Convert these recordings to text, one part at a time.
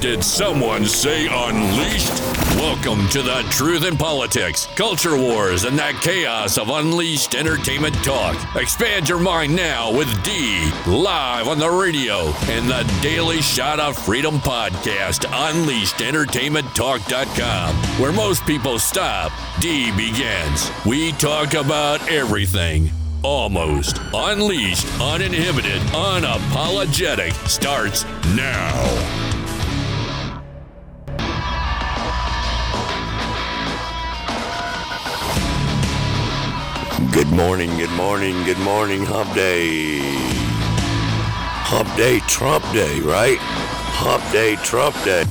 Did someone say unleashed? Welcome to the truth in politics, culture wars, and that chaos of unleashed entertainment talk. Expand your mind now with D live on the radio and the Daily Shot of Freedom podcast, UnleashedEntertainmentTalk.com, where most people stop. D begins. We talk about everything almost unleashed, uninhibited, unapologetic starts now. Good morning, good morning, good morning, hump day. Hump day, Trump day, right? Hump day, Trump day.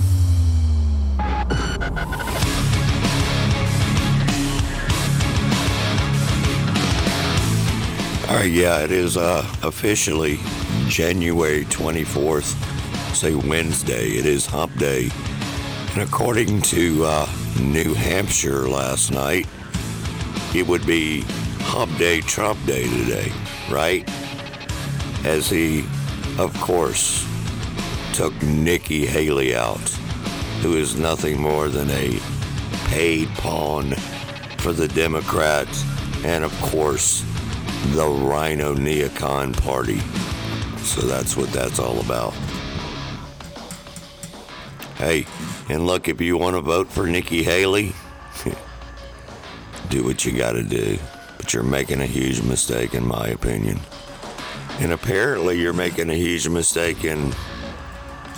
All right, yeah, it is uh, officially January 24th, say Wednesday. It is hump day. And according to uh, New Hampshire last night, it would be hump day, Trump day today, right? As he, of course, took Nikki Haley out, who is nothing more than a paid pawn for the Democrats and, of course, the Rhino Neocon Party. So that's what that's all about. Hey, and look, if you want to vote for Nikki Haley, do what you got to do. But you're making a huge mistake, in my opinion. And apparently, you're making a huge mistake in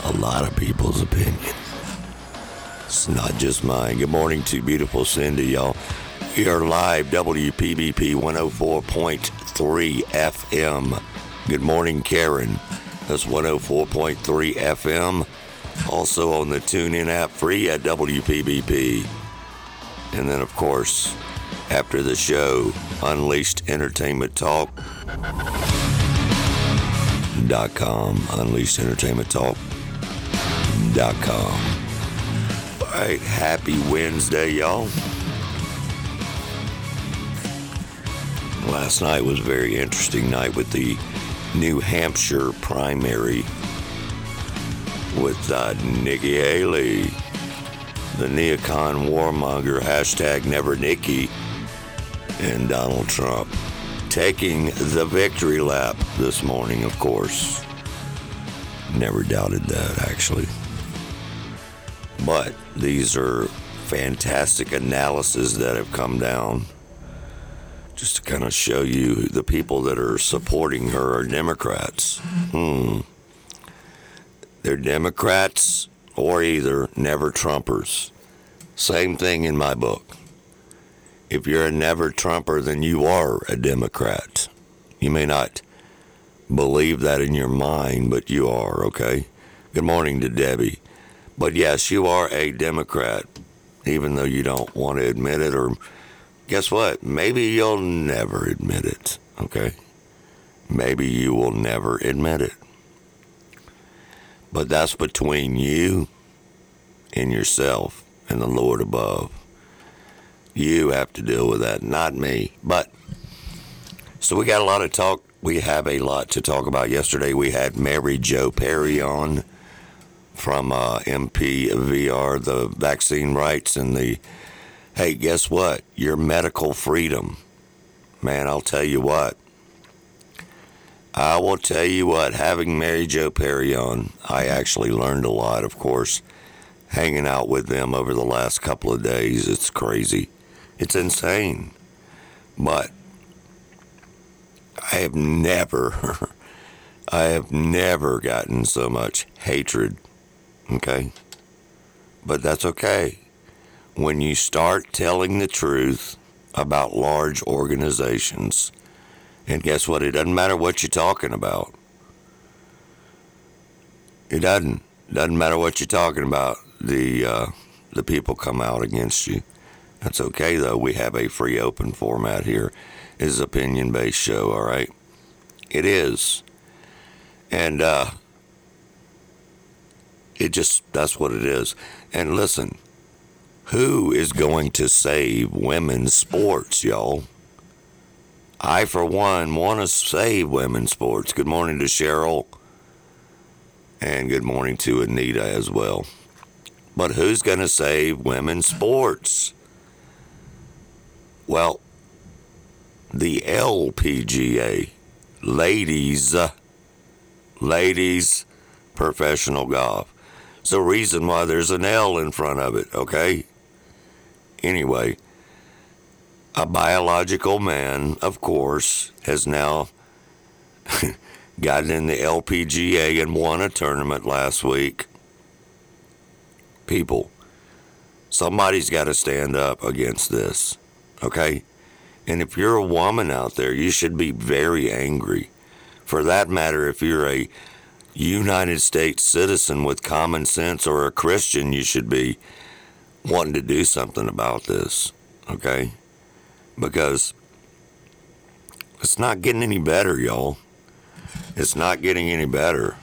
a lot of people's opinion. It's not just mine. Good morning to beautiful Cindy, y'all. We are live, WPBP 104.3 FM. Good morning, Karen. That's 104.3 FM. Also on the TuneIn app, free at WPBP. And then, of course, after the show, Unleashed Entertainment Talk. Dot com, Unleashed Entertainment Talk. Dot com. All right, happy Wednesday, y'all. Last night was a very interesting night with the New Hampshire primary with uh, Nikki Haley, the neocon warmonger, hashtag never Nikki, and Donald Trump taking the victory lap this morning, of course. Never doubted that, actually. But these are fantastic analyses that have come down just to kind of show you the people that are supporting her are Democrats. Hmm. They're Democrats or either never Trumpers. Same thing in my book. If you're a never Trumper, then you are a Democrat. You may not believe that in your mind, but you are, okay? Good morning to Debbie. But yes, you are a Democrat, even though you don't want to admit it, or guess what? Maybe you'll never admit it, okay? Maybe you will never admit it. But that's between you and yourself and the Lord above. You have to deal with that, not me. But so we got a lot of talk. We have a lot to talk about. Yesterday we had Mary Jo Perry on from uh, MPVR, the vaccine rights and the. Hey, guess what? Your medical freedom. Man, I'll tell you what. I will tell you what, having Mary Jo Perry on, I actually learned a lot, of course, hanging out with them over the last couple of days. It's crazy. It's insane. But I have never, I have never gotten so much hatred. Okay? But that's okay. When you start telling the truth about large organizations, and guess what? It doesn't matter what you're talking about. It doesn't. Doesn't matter what you're talking about. The uh, the people come out against you. That's okay though. We have a free open format here. It's opinion based show. All right. It is. And uh, it just that's what it is. And listen, who is going to save women's sports, y'all? I, for one, want to save women's sports. Good morning to Cheryl. And good morning to Anita as well. But who's going to save women's sports? Well, the LPGA, ladies, uh, ladies professional golf. It's the reason why there's an L in front of it, okay? Anyway, a biological man, of course, has now gotten in the LPGA and won a tournament last week. People, somebody's got to stand up against this, okay? And if you're a woman out there, you should be very angry. For that matter, if you're a United States citizen with common sense or a Christian, you should be wanting to do something about this, okay? Because it's not getting any better, y'all. It's not getting any better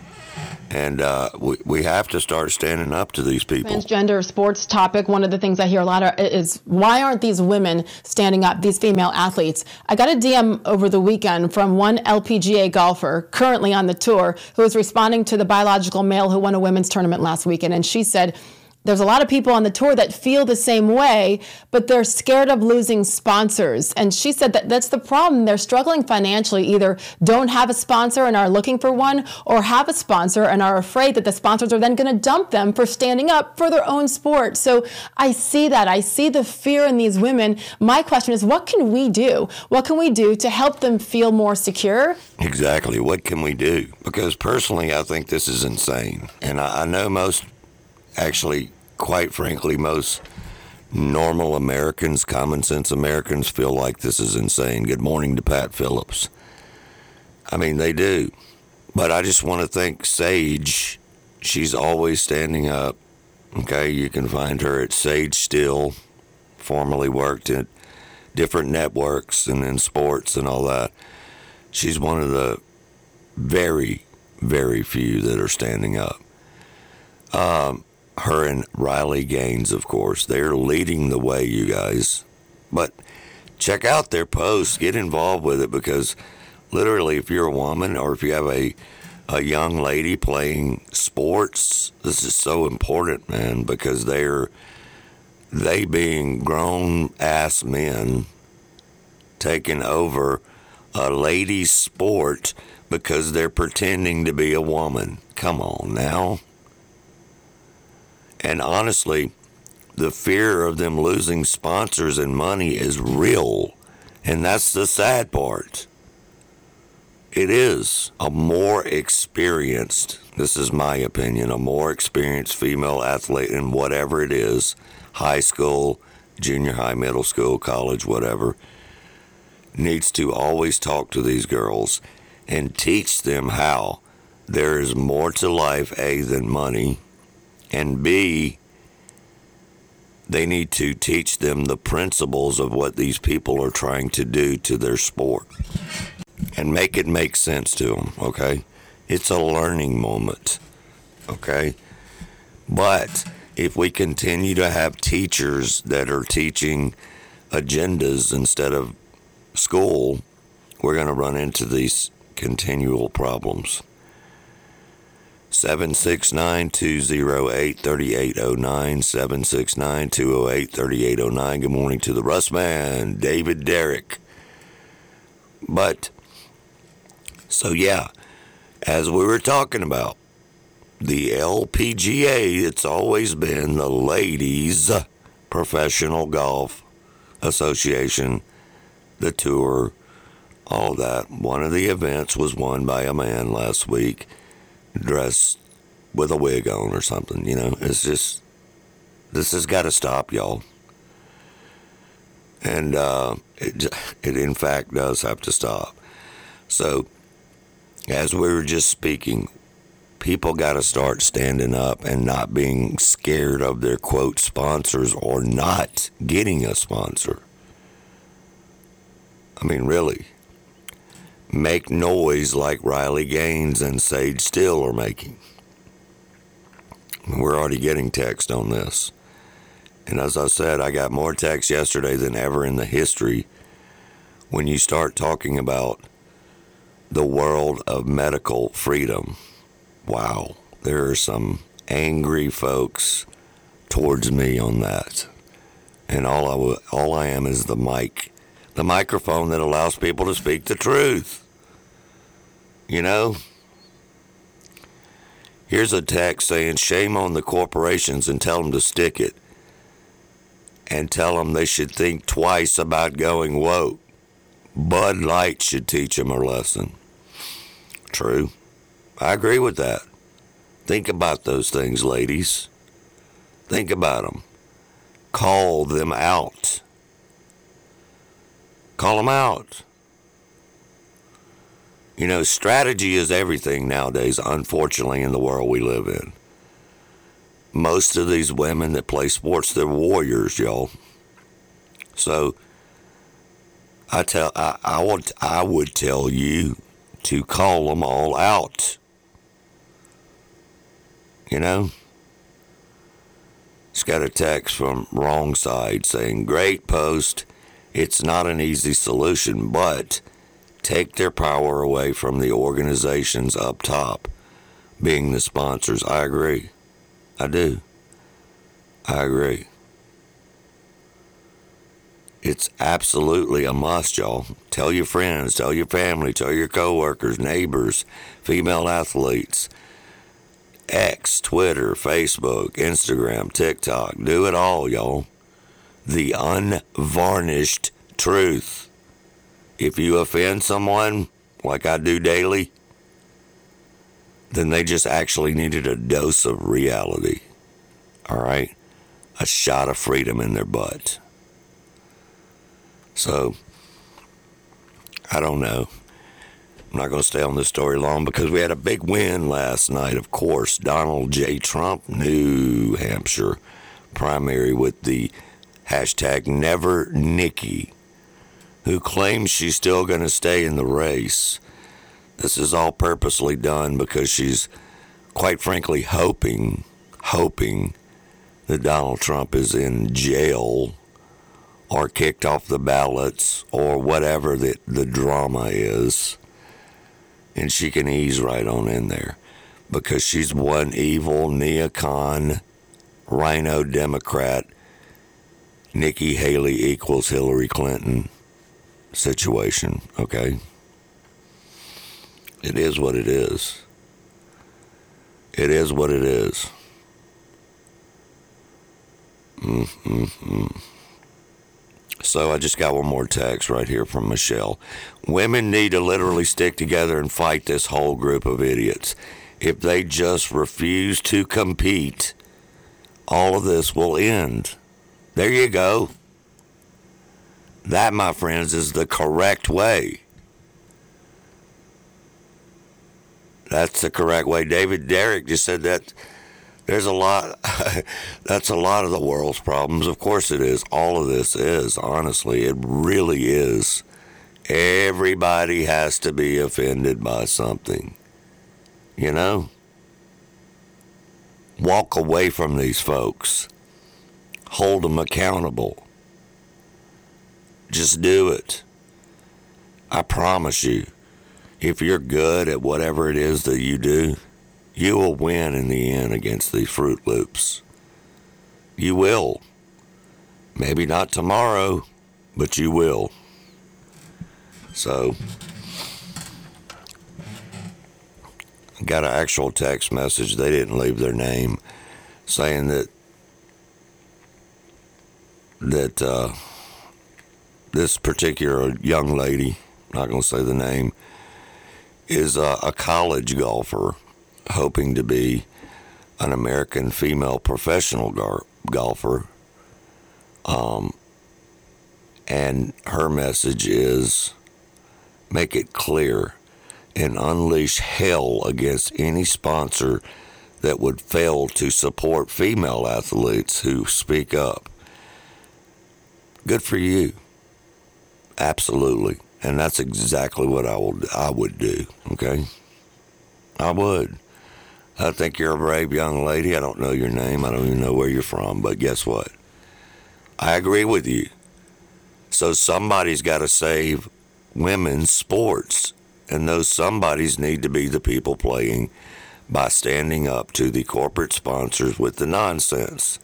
and uh, we, we have to start standing up to these people. Transgender sports topic. One of the things I hear a lot is why aren't these women standing up? These female athletes. I got a DM over the weekend from one LPGA golfer currently on the tour who was responding to the biological male who won a women's tournament last weekend, and she said there's a lot of people on the tour that feel the same way, but they're scared of losing sponsors. And she said that that's the problem. They're struggling financially, either don't have a sponsor and are looking for one, or have a sponsor and are afraid that the sponsors are then going to dump them for standing up for their own sport. So I see that. I see the fear in these women. My question is, what can we do? What can we do to help them feel more secure? Exactly. What can we do? Because personally, I think this is insane. And I, I know most actually, quite frankly, most normal Americans, common sense Americans, feel like this is insane. Good morning to Pat Phillips. I mean, they do. But I just want to thank Sage. She's always standing up. Okay, you can find her at Sage Steele, formerly worked at different networks and in sports and all that. She's one of the very, very few that are standing up. Um, her and Riley Gaines, of course. They're leading the way, you guys. But check out their posts, get involved with it because literally, if you're a woman or if you have a a young lady playing sports, this is so important, man, because they're they being grown ass men taking over a lady's sport because they're pretending to be a woman. Come on now. And honestly, the fear of them losing sponsors and money is real. And that's the sad part. It is a more experienced, this is my opinion, a more experienced female athlete in whatever it is high school, junior high, middle school, college, whatever needs to always talk to these girls and teach them how there is more to life, A, than money and B, they need to teach them the principles of what these people are trying to do to their sport and make it make sense to them, okay? It's a learning moment, okay? But if we continue to have teachers that are teaching agendas instead of school, we're going to run into these continual problems. 769 208 3809. 769 208 3809. Good morning to the Russ Man, David Derrick. But, so yeah, as we were talking about, the LPGA, it's always been the Ladies Professional Golf Association, the tour, all that. One of the events was won by a man last week dressed with a wig on or something. You know, it's just this has got to stop, y'all. And uh, it it in fact does have to stop. So, as we were just speaking, people got to start standing up and not being scared of their quote sponsors or not getting a sponsor. I mean, really make noise like Riley Gaines and Sage Steele are making. We're already getting text on this. And as I said, I got more text yesterday than ever in the history when you start talking about the world of medical freedom. Wow. there are some angry folks towards me on that. And all I, all I am is the mic, the microphone that allows people to speak the truth. You know? Here's a text saying, shame on the corporations and tell them to stick it. And tell them they should think twice about going woke. Bud Light should teach them a lesson. True. I agree with that. Think about those things, ladies. Think about them. Call them out. Call them out. You know, strategy is everything nowadays, unfortunately, in the world we live in. Most of these women that play sports, they're warriors, y'all. So, I tell I, I would I would tell you to call them all out. You know? It's got a text from wrong side saying, Great post. It's not an easy solution, but take their power away from the organizations up top, being the sponsors. I agree. I do. I agree. It's absolutely a must, y'all. Tell your friends, tell your family, tell your coworkers, neighbors, female athletes. X, Twitter, Facebook, Instagram, TikTok. Do it all, y'all. The unvarnished truth. If you offend someone, like I do daily, then they just actually needed a dose of reality. All right? A shot of freedom in their butt. So, I don't know. I'm not going to stay on this story long because we had a big win last night, of course. Donald J. Trump, New Hampshire primary with the hashtag Never Nikki, who claims she's still going to stay in the race. This is all purposely done because she's, quite frankly, hoping, hoping that Donald Trump is in jail or kicked off the ballots or whatever the, the drama is. And she can ease right on in there because she's one evil neocon rhino Democrat. Nikki Haley equals Hillary Clinton situation, okay? It is what it is. It is what it is. Mm-mm-mm. So I just got one more text right here from Michelle. Women need to literally stick together and fight this whole group of idiots. If they just refuse to compete, all of this will end. There you go. That, my friends, is the correct way. That's the correct way. David Derrick just said that there's a lot that's a lot of the world's problems. Of course it is. All of this is honestly. It really is. Everybody has to be offended by something you know? Walk away from these folks. Hold them accountable just do it i promise you if you're good at whatever it is that you do you will win in the end against these Fruit Loops. You will. Maybe not tomorrow, but you will. So, got an actual text message. They didn't leave their name saying that that uh, this particular young lady, not going to say the name, is a, a college golfer hoping to be an American female professional gar- golfer. Um, and her message is make it clear and unleash hell against any sponsor that would fail to support female athletes who speak up. Good for you. Absolutely. And that's exactly what I will I would do, okay? I would. I think you're a brave young lady. I don't know your name. I don't even know where you're from. But guess what? I agree with you. So somebody's got to save women's sports. And those somebodies need to be the people playing by standing up to the corporate sponsors with the nonsense,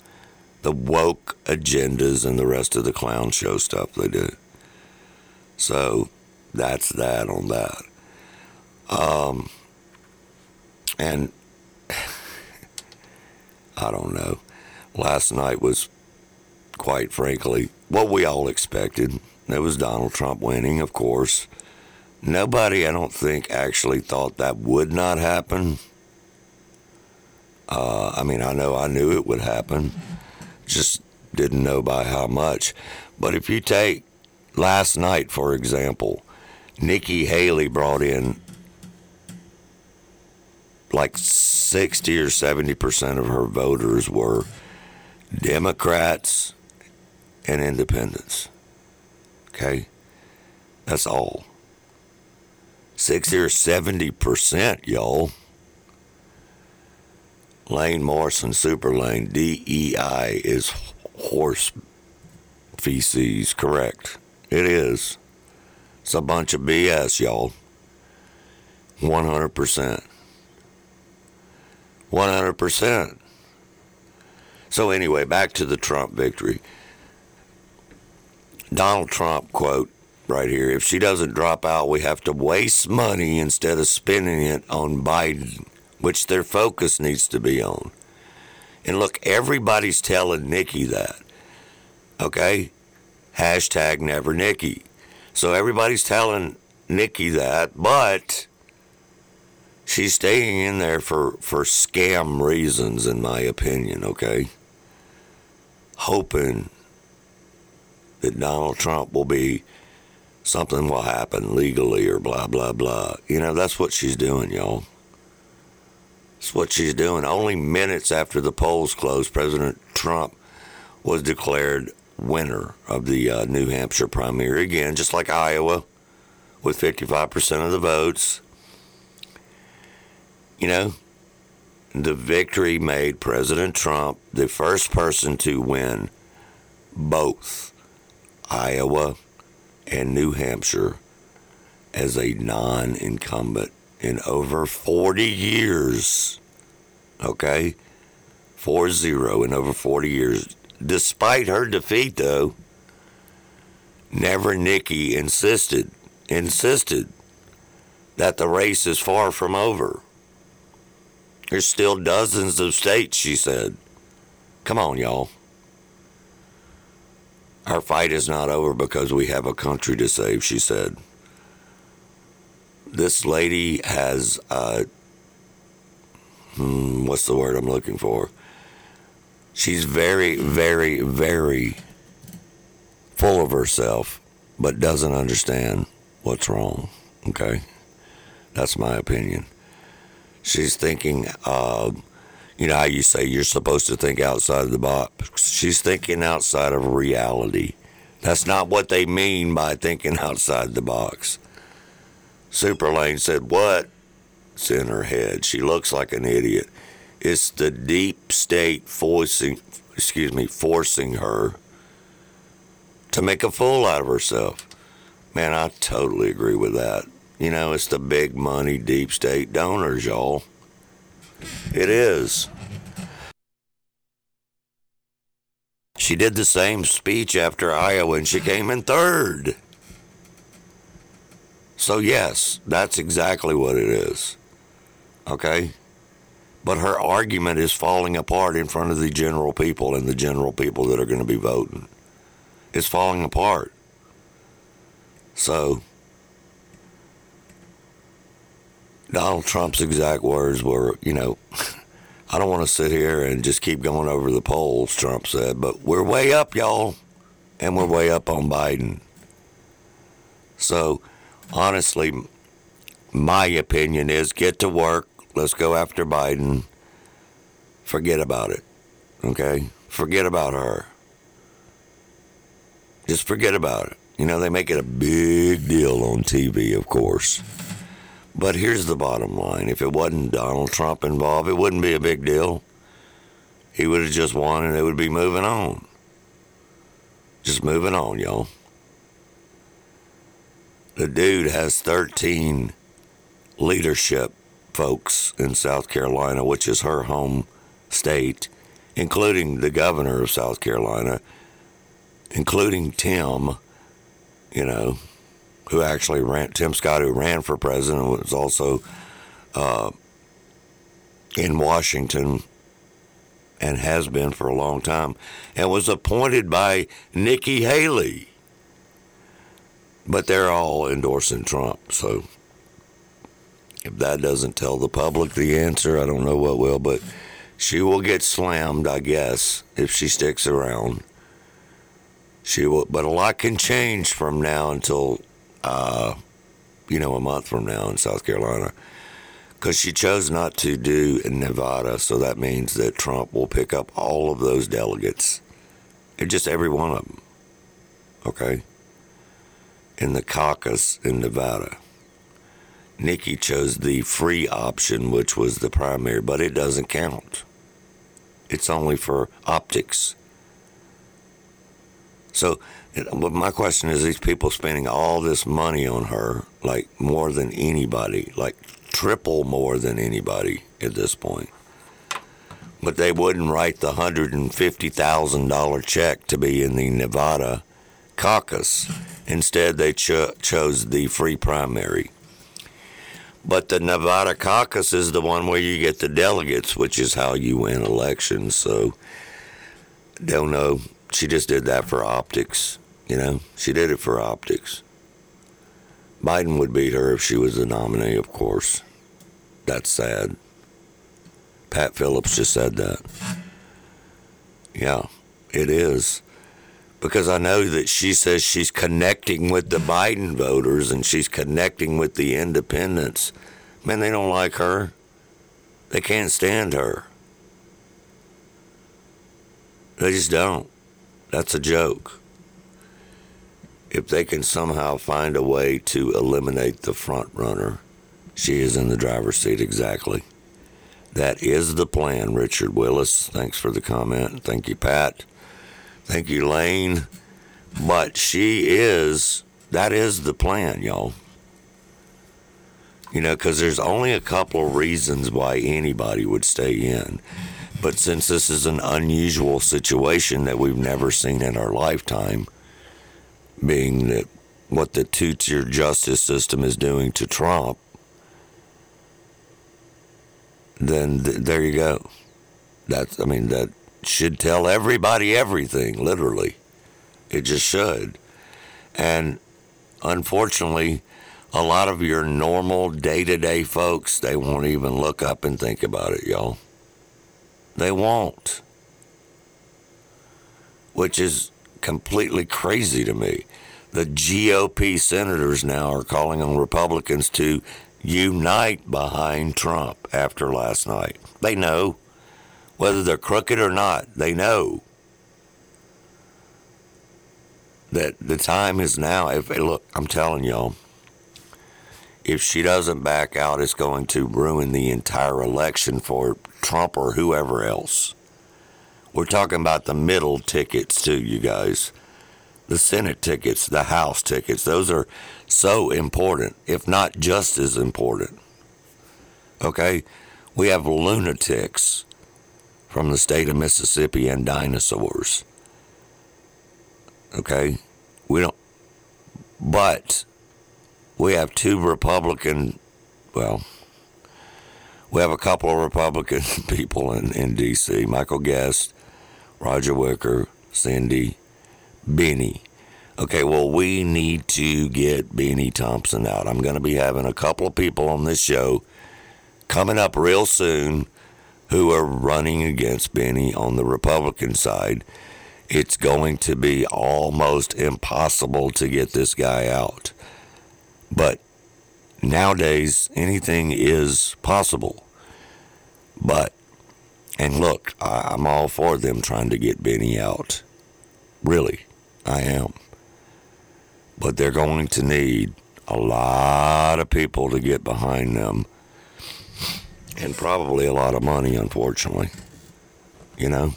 the woke agendas, and the rest of the clown show stuff they do. So that's that on that. Um, and I don't know. Last night was, quite frankly, what we all expected. It was Donald Trump winning, of course. Nobody, I don't think, actually thought that would not happen. Uh, I mean, I know I knew it would happen, just didn't know by how much. But if you take last night, for example, Nikki Haley brought in like 60 or 70% of her voters were Democrats and independents. Okay? That's all. 60 or 70%, y'all. Lane Morrison Super Lane, DEI is horse feces, correct. It is. It's a bunch of BS, y'all. 100%. 100%. So, anyway, back to the Trump victory. Donald Trump quote right here if she doesn't drop out, we have to waste money instead of spending it on Biden, which their focus needs to be on. And look, everybody's telling Nikki that. Okay? Hashtag never Nikki. So everybody's telling Nikki that, but she's staying in there for, for scam reasons, in my opinion, okay? Hoping that Donald Trump will be something will happen legally or blah, blah, blah. You know, that's what she's doing, y'all. That's what she's doing. Only minutes after the polls closed, President Trump was declared winner of the uh, New Hampshire primary again, just like Iowa, with 55% of the votes. You know, the victory made President Trump the first person to win both Iowa and New Hampshire as a non incumbent in over 40 years. Okay? 4 0 in over 40 years. Despite her defeat, though, Never Nikki insisted, insisted that the race is far from over. There's still dozens of states, she said. Come on, y'all. Our fight is not over because we have a country to save, she said. This lady has, uh, hmm, what's the word I'm looking for? She's very, very, very full of herself, but doesn't understand what's wrong. Okay? That's my opinion. She's thinking, you know how you say you're supposed to think outside the box? She's thinking outside of reality. That's not what they mean by thinking outside the box. Superlane said, What? It's in her head. She looks like an idiot. It's the deep state forcing, excuse me, forcing her to make a fool out of herself. Man, I totally agree with that. You know, it's the big money deep state donors, y'all. It is. She did the same speech after Iowa and she came in third. So, yes, that's exactly what it is. Okay? But her argument is falling apart in front of the general people and the general people that are going to be voting. It's falling apart. So, Donald Trump's exact words were, you know, I don't want to sit here and just keep going over the polls, Trump said, but we're way up, y'all, and we're way up on Biden. So, honestly, my opinion is get to work. Let's go after Biden. Forget about it. Okay? Forget about her. Just forget about it. You know, they make it a big deal on TV, of course. But here's the bottom line if it wasn't Donald Trump involved, it wouldn't be a big deal. He would have just won and it would be moving on. Just moving on, y'all. The dude has 13 leadership folks in South Carolina, which is her home state, including the governor of South Carolina, including Tim, you know, who actually ran, Tim Scott, who ran for president, was also uh, in Washington and has been for a long time, and was appointed by Nikki Haley. But they're all endorsing Trump, so if that doesn't tell the public the answer, I don't know what will, but she will get slammed, I guess, if she sticks around. She will, but a lot can change from now until, uh, you know, a month from now in South Carolina. Because she chose not to do in Nevada, so that means that Trump will pick up all of those delegates. Just every one of them. Okay? In the caucus in Nevada. Nikki chose the free option, which was the primary, but it doesn't count. It's only for optics. So, my question is these people spending all this money on her, like more than anybody, like triple more than anybody at this point. But they wouldn't write the $150,000 check to be in the Nevada caucus. Instead, they cho- chose the free primary. But the Nevada caucus is the one where you get the delegates, which is how you win elections. So, don't know. She just did that for optics. You know, she did it for optics. Biden would beat her if she was the nominee, of course. That's sad. Pat Phillips just said that. Yeah, it is. Because I know that she says she's connecting with the Biden voters and she's connecting with the independents. Man, they don't like her. They can't stand her. They just don't. That's a joke. If they can somehow find a way to eliminate the front runner, she is in the driver's seat exactly. That is the plan, Richard Willis. Thanks for the comment. Thank you, Pat. Thank you, Lane. But she is, that is the plan, y'all. You know, because there's only a couple of reasons why anybody would stay in. But since this is an unusual situation that we've never seen in our lifetime, being that what the two tier justice system is doing to Trump, then th- there you go. That's, I mean, that should tell everybody everything, literally. It just should. And unfortunately, a lot of your normal day to day folks, they won't even look up and think about it, y'all. They won't. Which is completely crazy to me. The GOP senators now are calling on Republicans to unite behind Trump after last night. They know. Whether they're crooked or not, they know that the time is now. If look, I'm telling y'all, if she doesn't back out, it's going to ruin the entire election for Trump or whoever else. We're talking about the middle tickets too, you guys. The Senate tickets, the House tickets, those are so important, if not just as important. Okay? We have lunatics from the state of Mississippi and dinosaurs. Okay? We don't, but we have two Republican, well, we have a couple of Republican people in, in D.C. Michael Guest, Roger Wicker, Cindy, Bennie. Okay, well, we need to get Bennie Thompson out. I'm going to be having a couple of people on this show coming up real soon who are running against Bennie on the Republican side. It's going to be almost impossible to get this guy out. But nowadays, anything is possible. But, and look, I'm all for them trying to get Bennie out. Really, I am. But they're going to need a lot of people to get behind them and probably a lot of money, unfortunately. You know,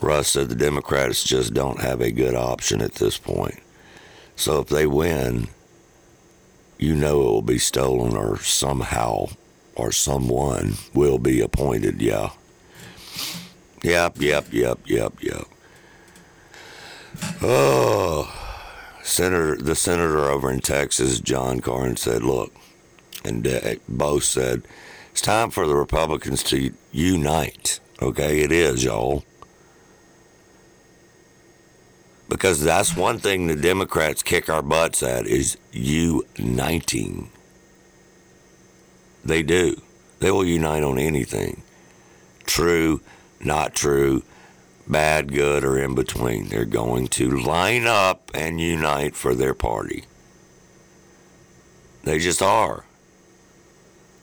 Russ said the Democrats just don't have a good option at this point. So if they win, you know it will be stolen or somehow or someone will be appointed. Yeah. Yep, yep, yep, yep, yep. Oh, Senator, the senator over in Texas, John Cornyn, said, "Look," and both said, "It's time for the Republicans to unite." Okay, it is, y'all. Because that's one thing the Democrats kick our butts at is uniting. They do. They will unite on anything. True, not true, bad, good, or in between. They're going to line up and unite for their party. They just are.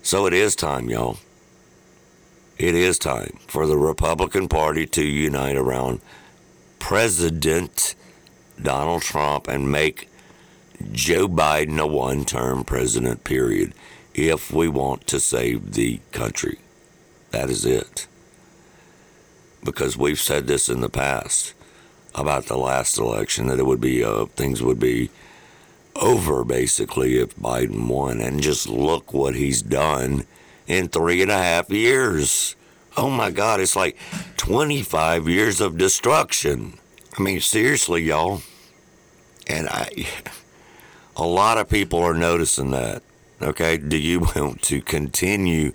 So it is time, y'all. It is time for the Republican Party to unite around President Donald Trump and make Joe Biden a one term president, period, if we want to save the country. That is it. Because we've said this in the past about the last election that it would be, uh, things would be over basically if Biden won. And just look what he's done in three and a half years. Oh my God, it's like 25 years of destruction. I mean, seriously, y'all. And I, a lot of people are noticing that. Okay, do you want to continue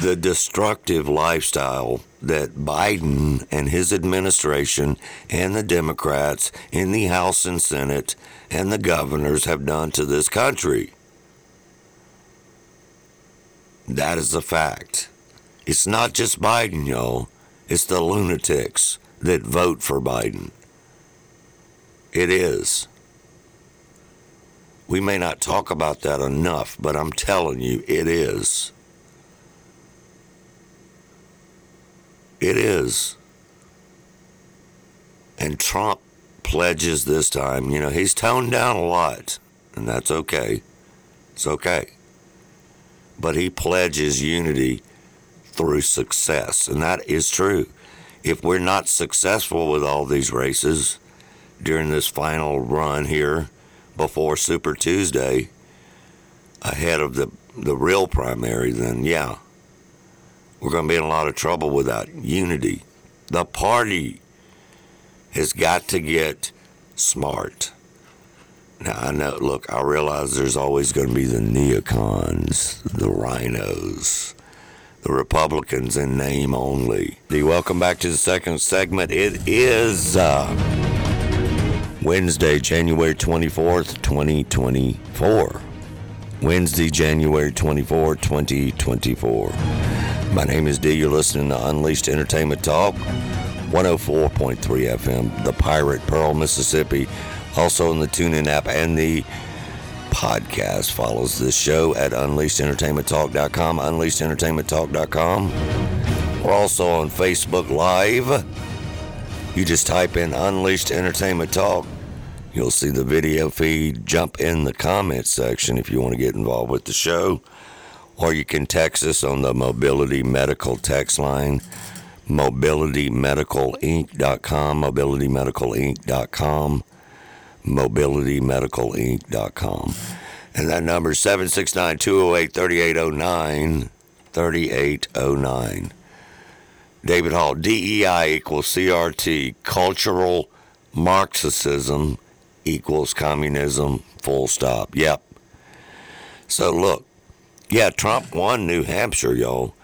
the destructive lifestyle that Biden and his administration and the Democrats in the House and Senate and the governors have done to this country? That is a fact. It's not just Biden, y'all. It's the lunatics that vote for Biden. It is. We may not talk about that enough, but I'm telling you, it is. It is. And Trump pledges this time, you know, he's toned down a lot, and that's okay. It's okay. But he pledges unity through success, and that is true. If we're not successful with all these races during this final run here before Super Tuesday, ahead of the, the real primary, then yeah, we're going to be in a lot of trouble without unity. The party has got to get smart. Now, I know, look, I realize there's always going to be the neocons, the rhinos, the Republicans in name only. The Welcome back to the second segment. It is uh, Wednesday, January 24th, 2024. Wednesday, January 24, 2024. My name is D. You're listening to Unleashed Entertainment Talk, 104.3 FM, the Pirate Pearl, Mississippi. Also in the TuneIn app and the podcast follows this show at unleashedentertainmenttalk.com, unleashedentertainmenttalk.com. We're also on Facebook Live. You just type in Unleashed Entertainment Talk. You'll see the video feed. Jump in the comment section if you want to get involved with the show. Or you can text us on the Mobility Medical text line, mobilitymedicalinc.com, mobilitymedicalinc.com mobilitymedicalinc.com. And that number is 769 208 3809. 3809. David Hall, DEI equals CRT, cultural Marxism equals communism, full stop. Yep. So look, yeah, Trump won New Hampshire, y'all.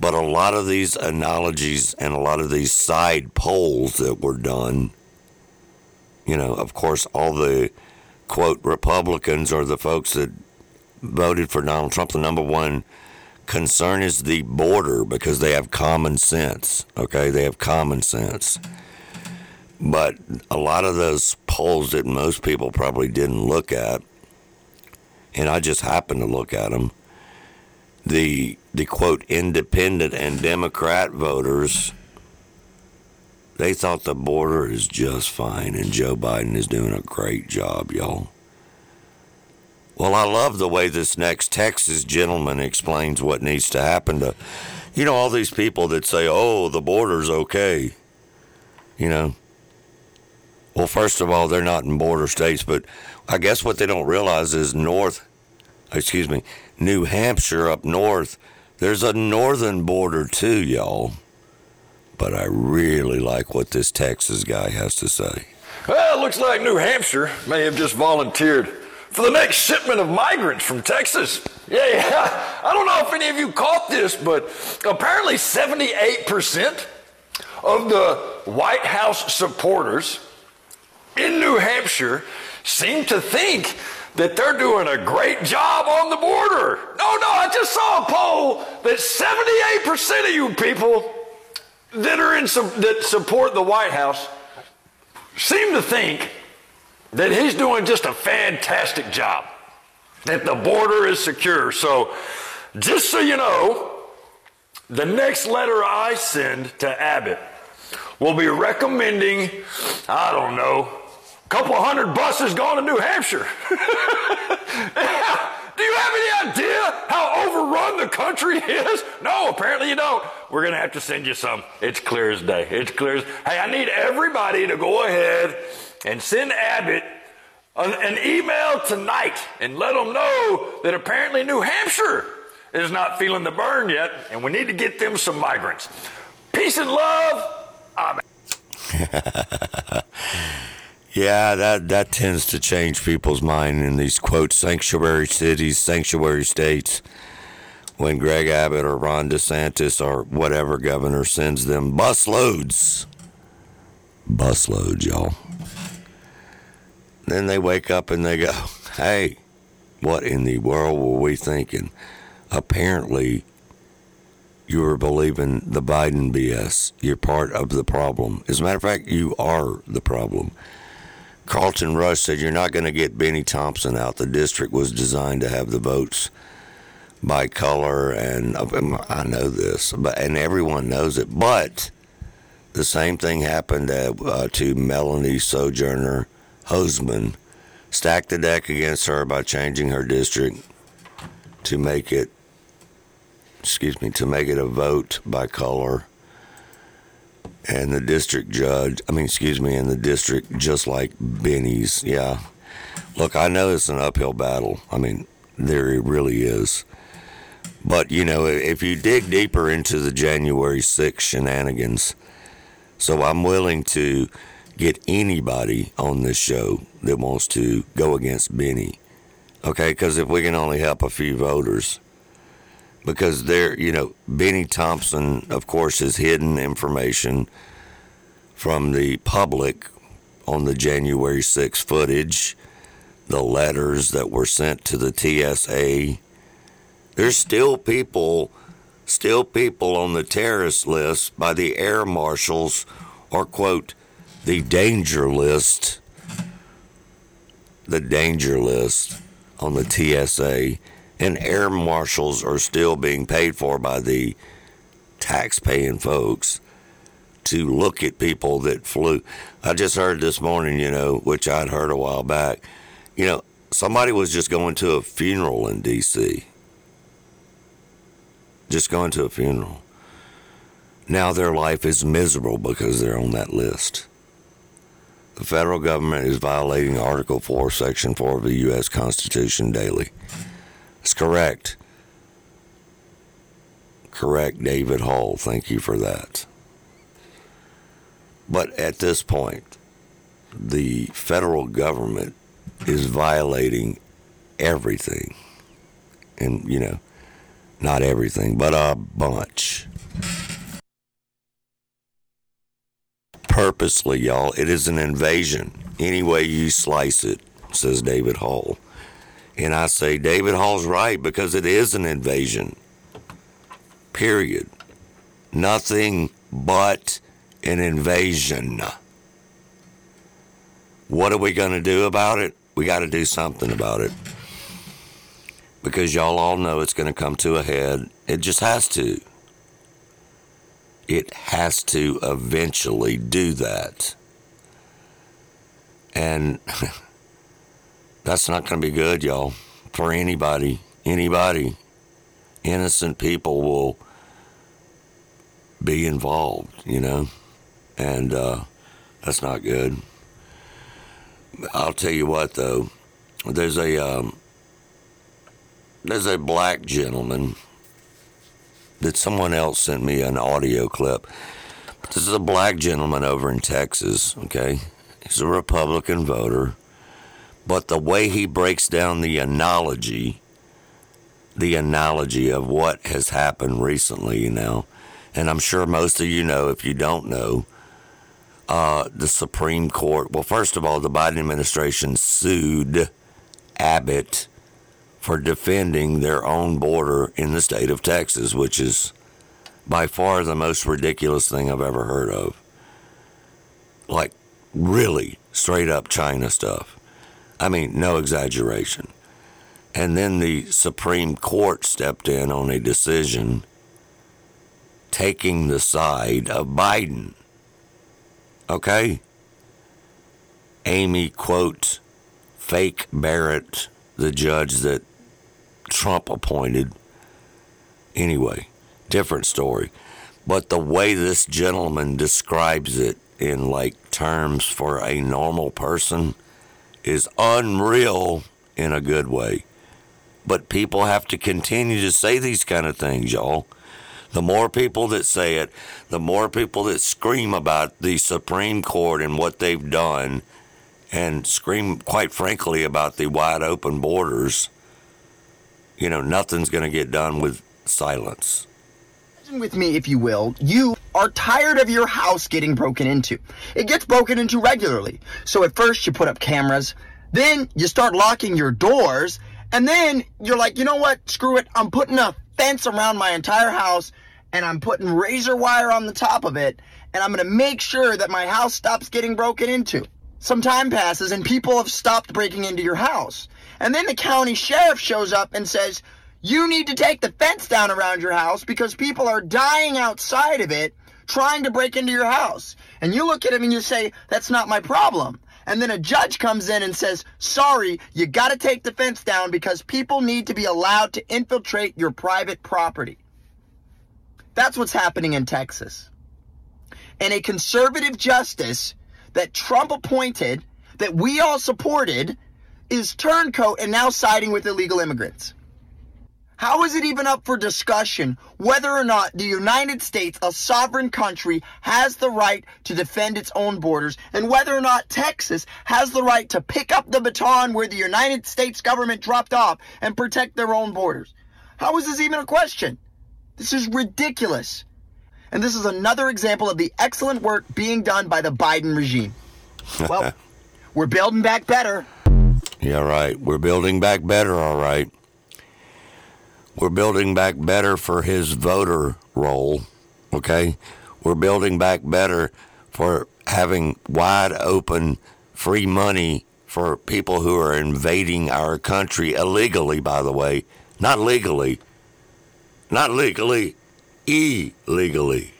But a lot of these analogies and a lot of these side polls that were done you know, of course, all the quote Republicans or the folks that voted for Donald Trump, the number one concern is the border because they have common sense. Okay, they have common sense. But a lot of those polls that most people probably didn't look at, and I just happened to look at them, the the quote independent and Democrat voters they thought the border is just fine, and Joe Biden is doing a great job, y'all. Well, I love the way this next Texas gentleman explains what needs to happen to, you know, all these people that say, oh, the border's okay. You know, well, first of all, they're not in border states, but I guess what they don't realize is North, excuse me, New Hampshire up north. There's a northern border too, y'all. But I really like what this Texas guy has to say. Well, it looks like New Hampshire may have just volunteered for the next shipment of migrants from Texas. Yeah, yeah. I don't know if any of you caught this, but apparently 78% of the White House supporters in New Hampshire seem to think that they're doing a great job on the border. No, no, I just saw a poll that 78% of you people that are in that support the White House seem to think that he's doing just a fantastic job, that the border is secure. So, just so you know, the next letter I send to Abbott will be recommending, I don't know, couple hundred buses going to New Hampshire. Do you have any idea how overrun the country is? No, apparently you don't. We're going to have to send you some. It's clear as day. It's clear as, hey, I need everybody to go ahead and send Abbott an, an email tonight and let them know that apparently New Hampshire is not feeling the burn yet, and we need to get them some migrants. Peace and love. Amen. yeah, that, that tends to change people's mind in these quote sanctuary cities, sanctuary states. When Greg Abbott or Ron DeSantis or whatever governor sends them busloads, busloads, y'all. Then they wake up and they go, hey, what in the world were we thinking? Apparently, you were believing the Biden BS. You're part of the problem. As a matter of fact, you are the problem. Carlton Rush said you're not going to get Bennie Thompson out. The district was designed to have the votes by color, and I know this, but and everyone knows it. But the same thing happened uh, to Melanie Sojourner Hosemann. Stacked the deck against her by changing her district to make it excuse me, to make it a vote by color. And the district judge, I mean, excuse me, and the district just like Bennie's. yeah. Look, I know it's an uphill battle. I mean, there it really is. But, you know, if you dig deeper into the January 6 shenanigans, so I'm willing to get anybody on this show that wants to go against Benny. Okay, because if we can only help a few voters, because there, you know, Bennie Thompson, of course, has hidden information from the public on the January 6 footage, the letters that were sent to the TSA. There's still people, still people on the terrorist list by the air marshals, or quote, the danger list, the danger list on the TSA and air marshals are still being paid for by the tax-paying folks to look at people that flew. I just heard this morning, you know, which I'd heard a while back. You know, somebody was just going to a funeral in D.C. Just going to a funeral. Now their life is miserable because they're on that list. The federal government is violating Article 4, Section 4 of the U.S. Constitution daily. It's correct. Correct, David Hall. Thank you for that. But at this point, the federal government is violating everything. And, you know, not everything, but a bunch. Purposely, y'all. It is an invasion. Any way you slice it, says David Hall. And I say David Hall's right because it is an invasion. Period. Nothing but an invasion. What are we going to do about it? We got to do something about it. Because y'all all know it's going to come to a head. It just has to. It has to eventually do that. And That's not going to be good, y'all, for anybody. Anybody. Innocent people will be involved, you know, and uh, that's not good. I'll tell you what, though, there's a um, there's a black gentleman that someone else sent me an audio clip. This is a black gentleman over in Texas, okay? He's a Republican voter. But the way he breaks down the analogy, the analogy of what has happened recently, you know, and I'm sure most of you know, if you don't know, uh, the Supreme Court. Well, first of all, the Biden administration sued Abbott for defending their own border in the state of Texas, which is by far the most ridiculous thing I've ever heard of. Like, really straight up China stuff. I mean, no exaggeration. And then the Supreme Court stepped in on a decision taking the side of Biden. Okay? Amy, quote, fake Barrett, the judge that Trump appointed. Anyway, different story. But the way this gentleman describes it in like terms for a normal person is unreal in a good way. But people have to continue to say these kind of things, y'all. The more people that say it, the more people that scream about the Supreme Court and what they've done, and scream, quite frankly, about the wide open borders, you know, nothing's going to get done with silence. With me, if you will, you are tired of your house getting broken into. It gets broken into regularly. So at first you put up cameras, then you start locking your doors, and then you're like, you know what? Screw it. I'm putting a fence around my entire house and I'm putting razor wire on the top of it and I'm going to make sure that my house stops getting broken into. Some time passes and people have stopped breaking into your house. And then the county sheriff shows up and says, you need to take the fence down around your house because people are dying outside of it trying to break into your house. And you look at him and you say, that's not my problem. And then a judge comes in and says, sorry, you gotta take the fence down because people need to be allowed to infiltrate your private property. That's what's happening in Texas. And a conservative justice that Trump appointed, that we all supported, is turncoat and now siding with illegal immigrants. How is it even up for discussion whether or not the United States, a sovereign country, has the right to defend its own borders and whether or not Texas has the right to pick up the baton where the United States government dropped off and protect their own borders? How is this even a question? This is ridiculous. And this is another example of the excellent work being done by the Biden regime. Well, we're building back better. Yeah, right. We're building back better, all right. We're building back better for his voter roll, okay? We're building back better for having wide open free money for people who are invading our country illegally, by the way. Not legally. Not legally, illegally.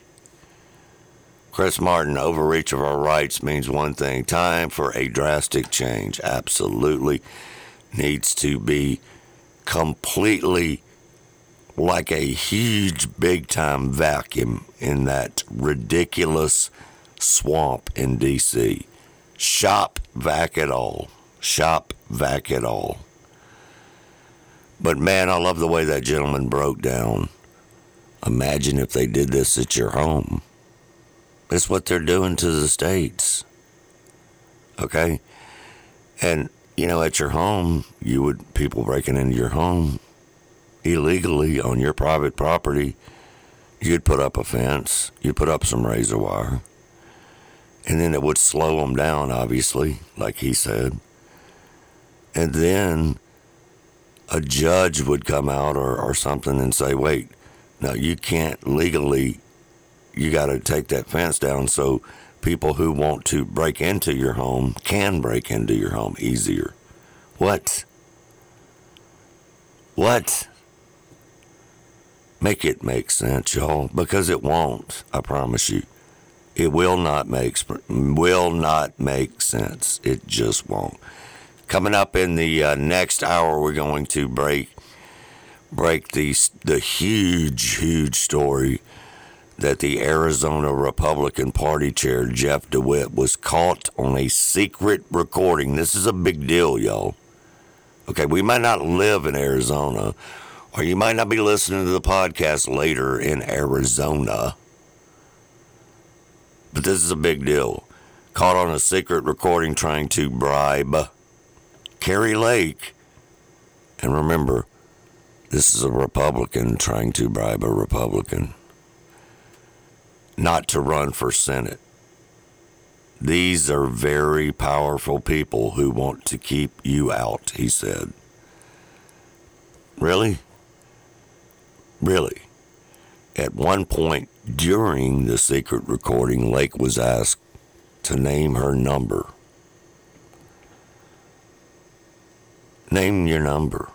Chris Martin, overreach of our rights means one thing time for a drastic change. Absolutely needs to be completely like a huge big time vacuum in that ridiculous swamp in DC. Shop vac it all. Shop vac it all. But man, I love the way that gentleman broke down. Imagine if they did this at your home. It's what they're doing to the states. Okay? And you know, at your home, you would people breaking into your home illegally on your private property, you'd put up a fence, you'd put up some razor wire, and then it would slow them down, obviously, like he said. And then a judge would come out or, or something and say, wait, no, you can't legally, you got to take that fence down so people who want to break into your home can break into your home easier. What? What? Make it make sense, y'all, because it won't. I promise you, it will not make will not make sense. It just won't. Coming up in the uh, next hour, we're going to break break the the huge, huge story that the Arizona Republican Party chair Jeff DeWitt was caught on a secret recording. This is a big deal, y'all. Okay, we might not live in Arizona, or you might not be listening to the podcast later in Arizona. But this is a big deal. Caught on a secret recording trying to bribe Kari Lake. And remember, this is a Republican trying to bribe a Republican not to run for Senate. These are very powerful people who want to keep you out, he said. Really? Really? At one point during the secret recording, Lake was asked to name her number. Name your number.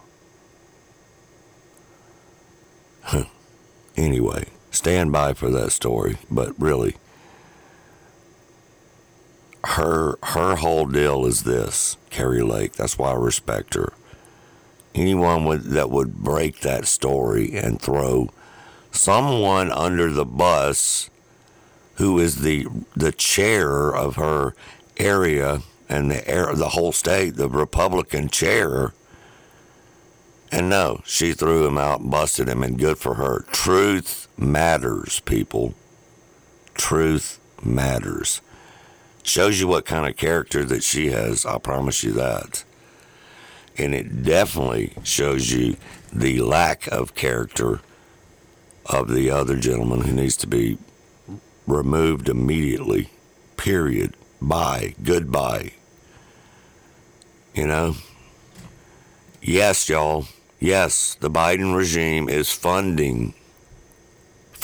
anyway, stand by for that story, but really, her her whole deal is this, Kari Lake. That's why I respect her. Anyone would, that would break that story and throw someone under the bus who is the the chair of her area and the air, the whole state, the Republican chair. And no, she threw him out, busted him, and good for her. Truth matters, people. Truth matters. Shows you what kind of character that she has, I promise you that. And it definitely shows you the lack of character of the other gentleman who needs to be removed immediately. Period. Bye. Goodbye. You know? Yes, y'all. Yes, the Biden regime is funding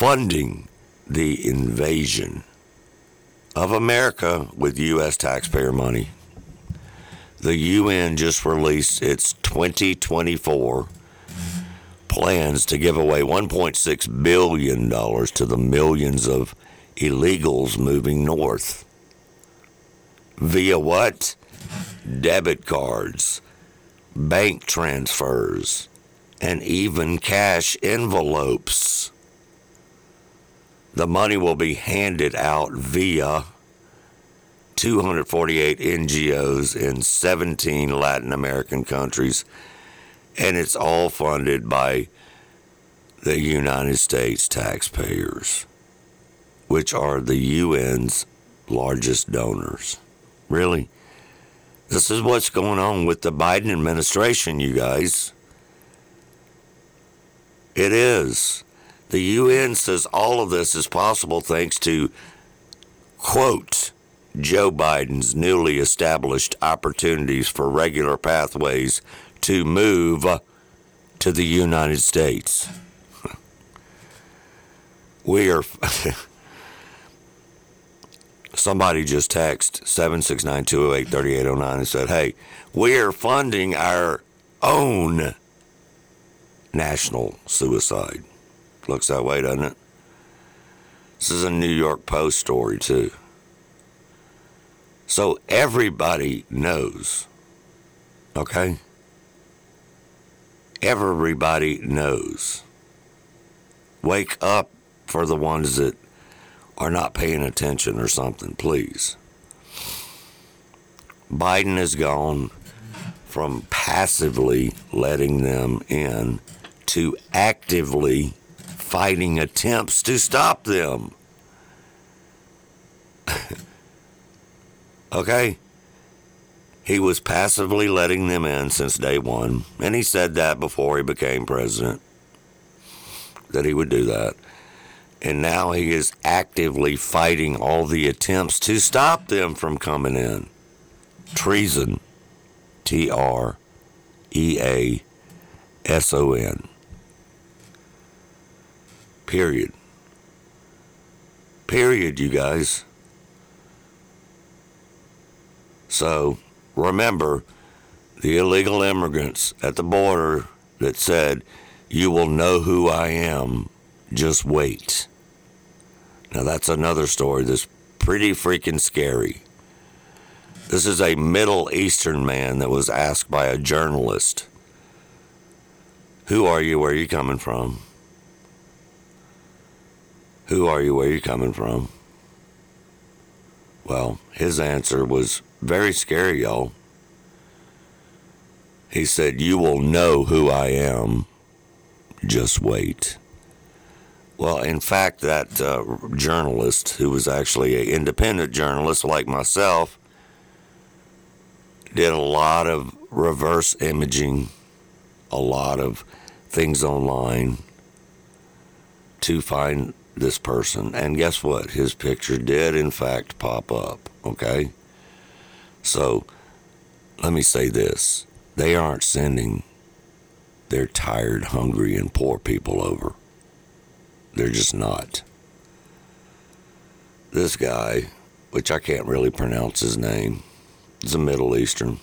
funding the invasion of America with US taxpayer money. The UN just released its 2024 plans to give away $1.6 billion to the millions of illegals moving north. Via what? Debit cards, bank transfers, and even cash envelopes. The money will be handed out via 248 NGOs in 17 Latin American countries and it's all funded by the United States taxpayers, which are the UN's largest donors. Really? This is what's going on with the Biden administration, you guys. It is. The UN says all of this is possible thanks to, quote, Joe Biden's newly established opportunities for regular pathways to move to the United States. We are. Somebody just texted 769 208 3809 and said, Hey, we are funding our own national suicide. Looks that way, doesn't it? This is a New York Post story, too. So everybody knows, okay? everybody knows. Wake up for the ones that are not paying attention or something, please. Biden has gone from passively letting them in to actively fighting attempts to stop them. okay? He was passively letting them in since day one, and he said that before he became president, that he would do that. And now he is actively fighting all the attempts to stop them from coming in. Treason. T R E A S O N. Period. Period, you guys. So, remember the illegal immigrants at the border that said, You will know who I am, just wait. Now, that's another story that's pretty freaking scary. This is a Middle Eastern man that was asked by a journalist, Who are you? Where are you coming from? Who are you? Where are you coming from? Well, his answer was very scary, y'all. He said, You will know who I am. Just wait. Well, in fact, that uh, journalist, who was actually an independent journalist like myself, did a lot of reverse imaging, a lot of things online to find this person. And guess what? His picture did, in fact, pop up. Okay? So, let me say this they aren't sending their tired, hungry, and poor people over. They're just not. This guy, which I can't really pronounce his name, is a Middle Eastern.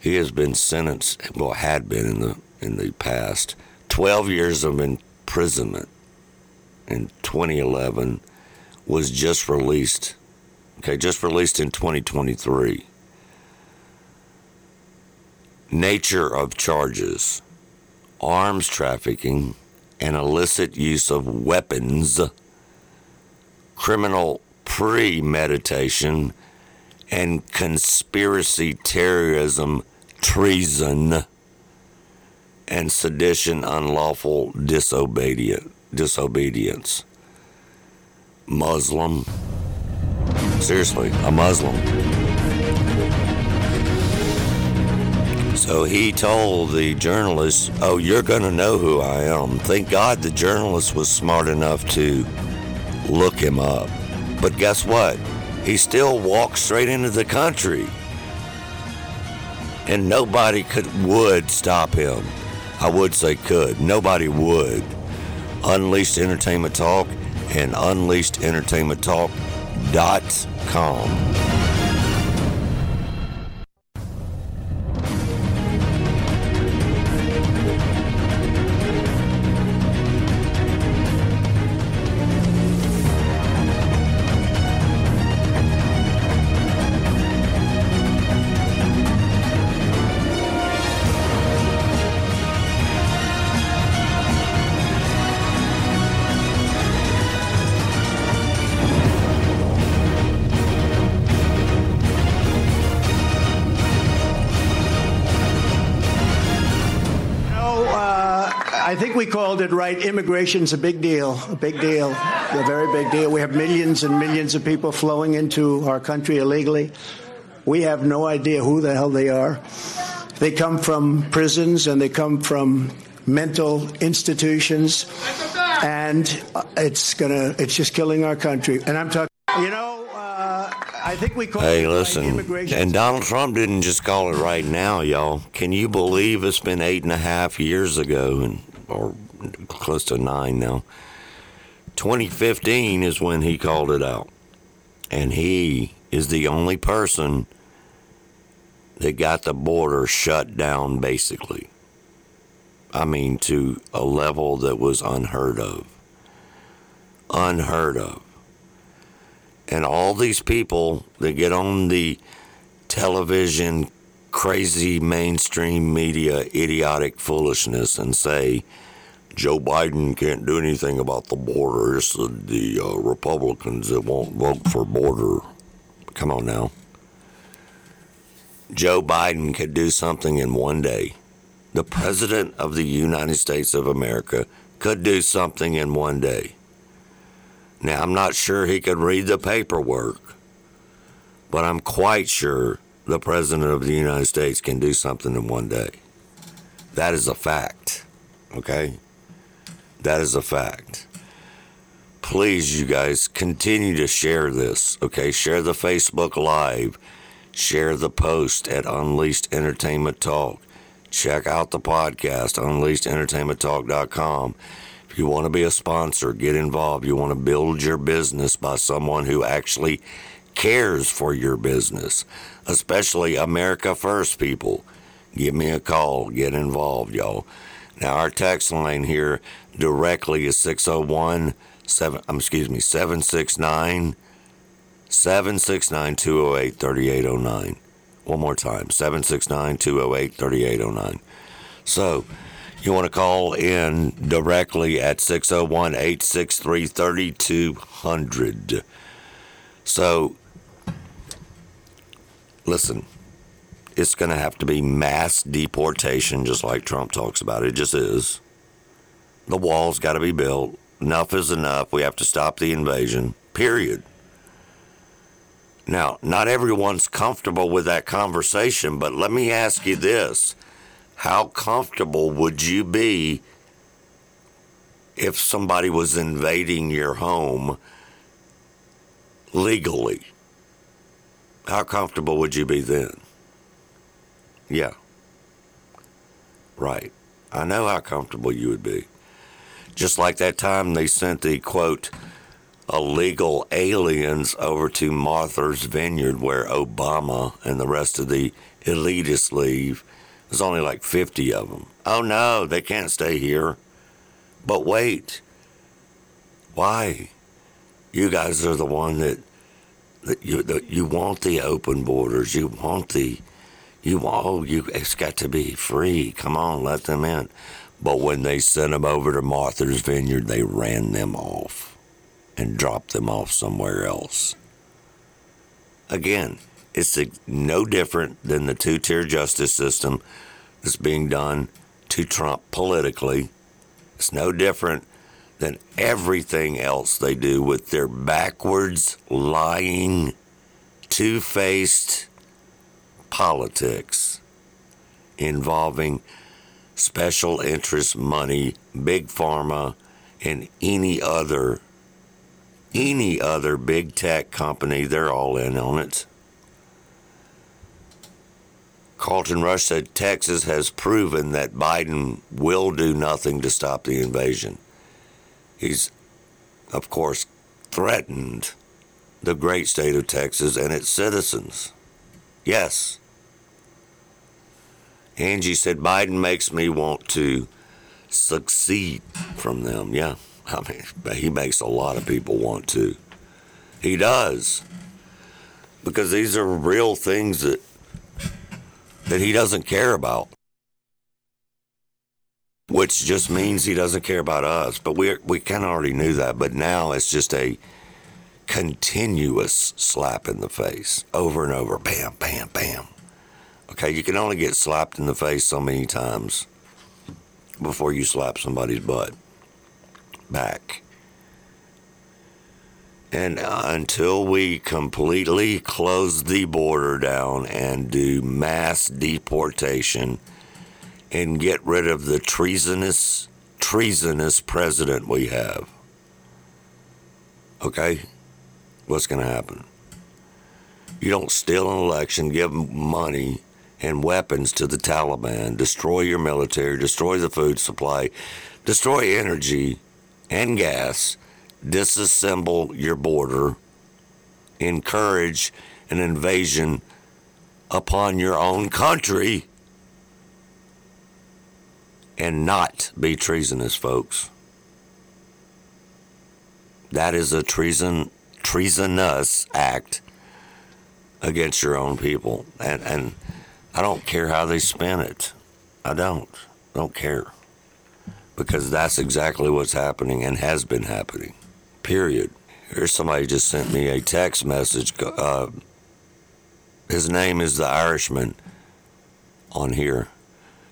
He has been sentenced, well, had been in the in the past, 12 years of imprisonment in 2011, was just released. Okay, just released in 2023. Nature of charges arms trafficking and illicit use of weapons, criminal premeditation, and conspiracy, terrorism, treason, and sedition, unlawful disobedience. Muslim. Seriously, a Muslim. So he told the journalist, Oh, you're going to know who I am. Thank God the journalist was smart enough to look him up. But guess what? He still walked straight into the country. And nobody could would stop him. I would say could. Nobody would. Unleashed Entertainment Talk and unleashedentertainmenttalk.com. called it right. Immigration's a big deal, a big deal, a very big deal. We have millions and millions of people flowing into our country illegally. We have no idea who the hell they are. They come from prisons and they come from mental institutions, and it's gonna, it's just killing our country. And I'm talking, you know. Uh, I think we call Hey, it listen, right, and Donald Trump didn't just call it right now, y'all. Can you believe it's been eight and a half years ago, and or close to nine now? 2015 is when he called it out, and he is the only person that got the border shut down, basically. I mean, to a level that was unheard of. Unheard of and all these people that get on the television crazy mainstream media idiotic foolishness and say Joe Biden can't do anything about the border. It's the, the uh, Republicans that won't vote for border. Come on now. Joe Biden could do something in one day. The President of the United States of America could do something in one day. Now, I'm not sure he could read the paperwork, but I'm quite sure the President of the United States can do something in one day. That is a fact, okay? That is a fact. Please, you guys, continue to share this, okay? Share the Facebook Live, share the post at Unleashed Entertainment Talk. Check out the podcast, unleashedentertainmenttalk.com. If you want to be a sponsor, get involved. You want to build your business by someone who actually cares for your business, especially America First people. Give me a call. Get involved, y'all. Now, our text line here directly is 601 7, um, excuse me, 769 769 208 3809. One more time 769 208 3809. So, you want to call in directly at 601 863 3200. So, listen, it's going to have to be mass deportation, just like Trump talks about. It just is. The wall's got to be built. Enough is enough. We have to stop the invasion, period. Now, not everyone's comfortable with that conversation, but let me ask you this How comfortable would you be if somebody was invading your home legally? How comfortable would you be then? Yeah. Right. I know how comfortable you would be. Just like that time they sent the quote, illegal aliens over to Martha's Vineyard where Obama and the rest of the elitists leave. There's only like 50 of them. Oh no, they can't stay here. But wait. Why? You guys are the one that that you that you want the open borders. You want the you oh, you it's got to be free. Come on, let them in. But when they sent them over to Martha's Vineyard, they ran them off and dropped them off somewhere else. Again, it's no different than the two tier justice system that's being done to Trump politically. It's no different than everything else they do with their backwards, lying, two faced politics involving special interest money, big pharma, and any other any other big tech company, they're all in on it. Carlton Rush said Texas has proven that Biden will do nothing to stop the invasion. He's, of course, threatened the great state of Texas and its citizens. Yes. Angie said Biden makes me want to succeed from them. Yeah, I mean, he makes a lot of people want to. He does. Because these are real things that that he doesn't care about. Which just means he doesn't care about us. But we we kind of already knew that. But now it's just a continuous slap in the face over and over. Bam, bam, bam. Okay, you can only get slapped in the face so many times before you slap somebody's butt back. And until we completely close the border down and do mass deportation and get rid of the treasonous, treasonous president we have, okay, what's going to happen? You don't steal an election, give money and weapons to the Taliban, destroy your military, destroy the food supply, destroy energy and gas, disassemble your border, encourage an invasion upon your own country, and not be treasonous, folks. That is a treason treasonous act against your own people. And and I don't care how they spin it. I don't. Don't care. Because that's exactly what's happening and has been happening. Period. Here's somebody just sent me a text message. Uh, his name is the Irishman on here.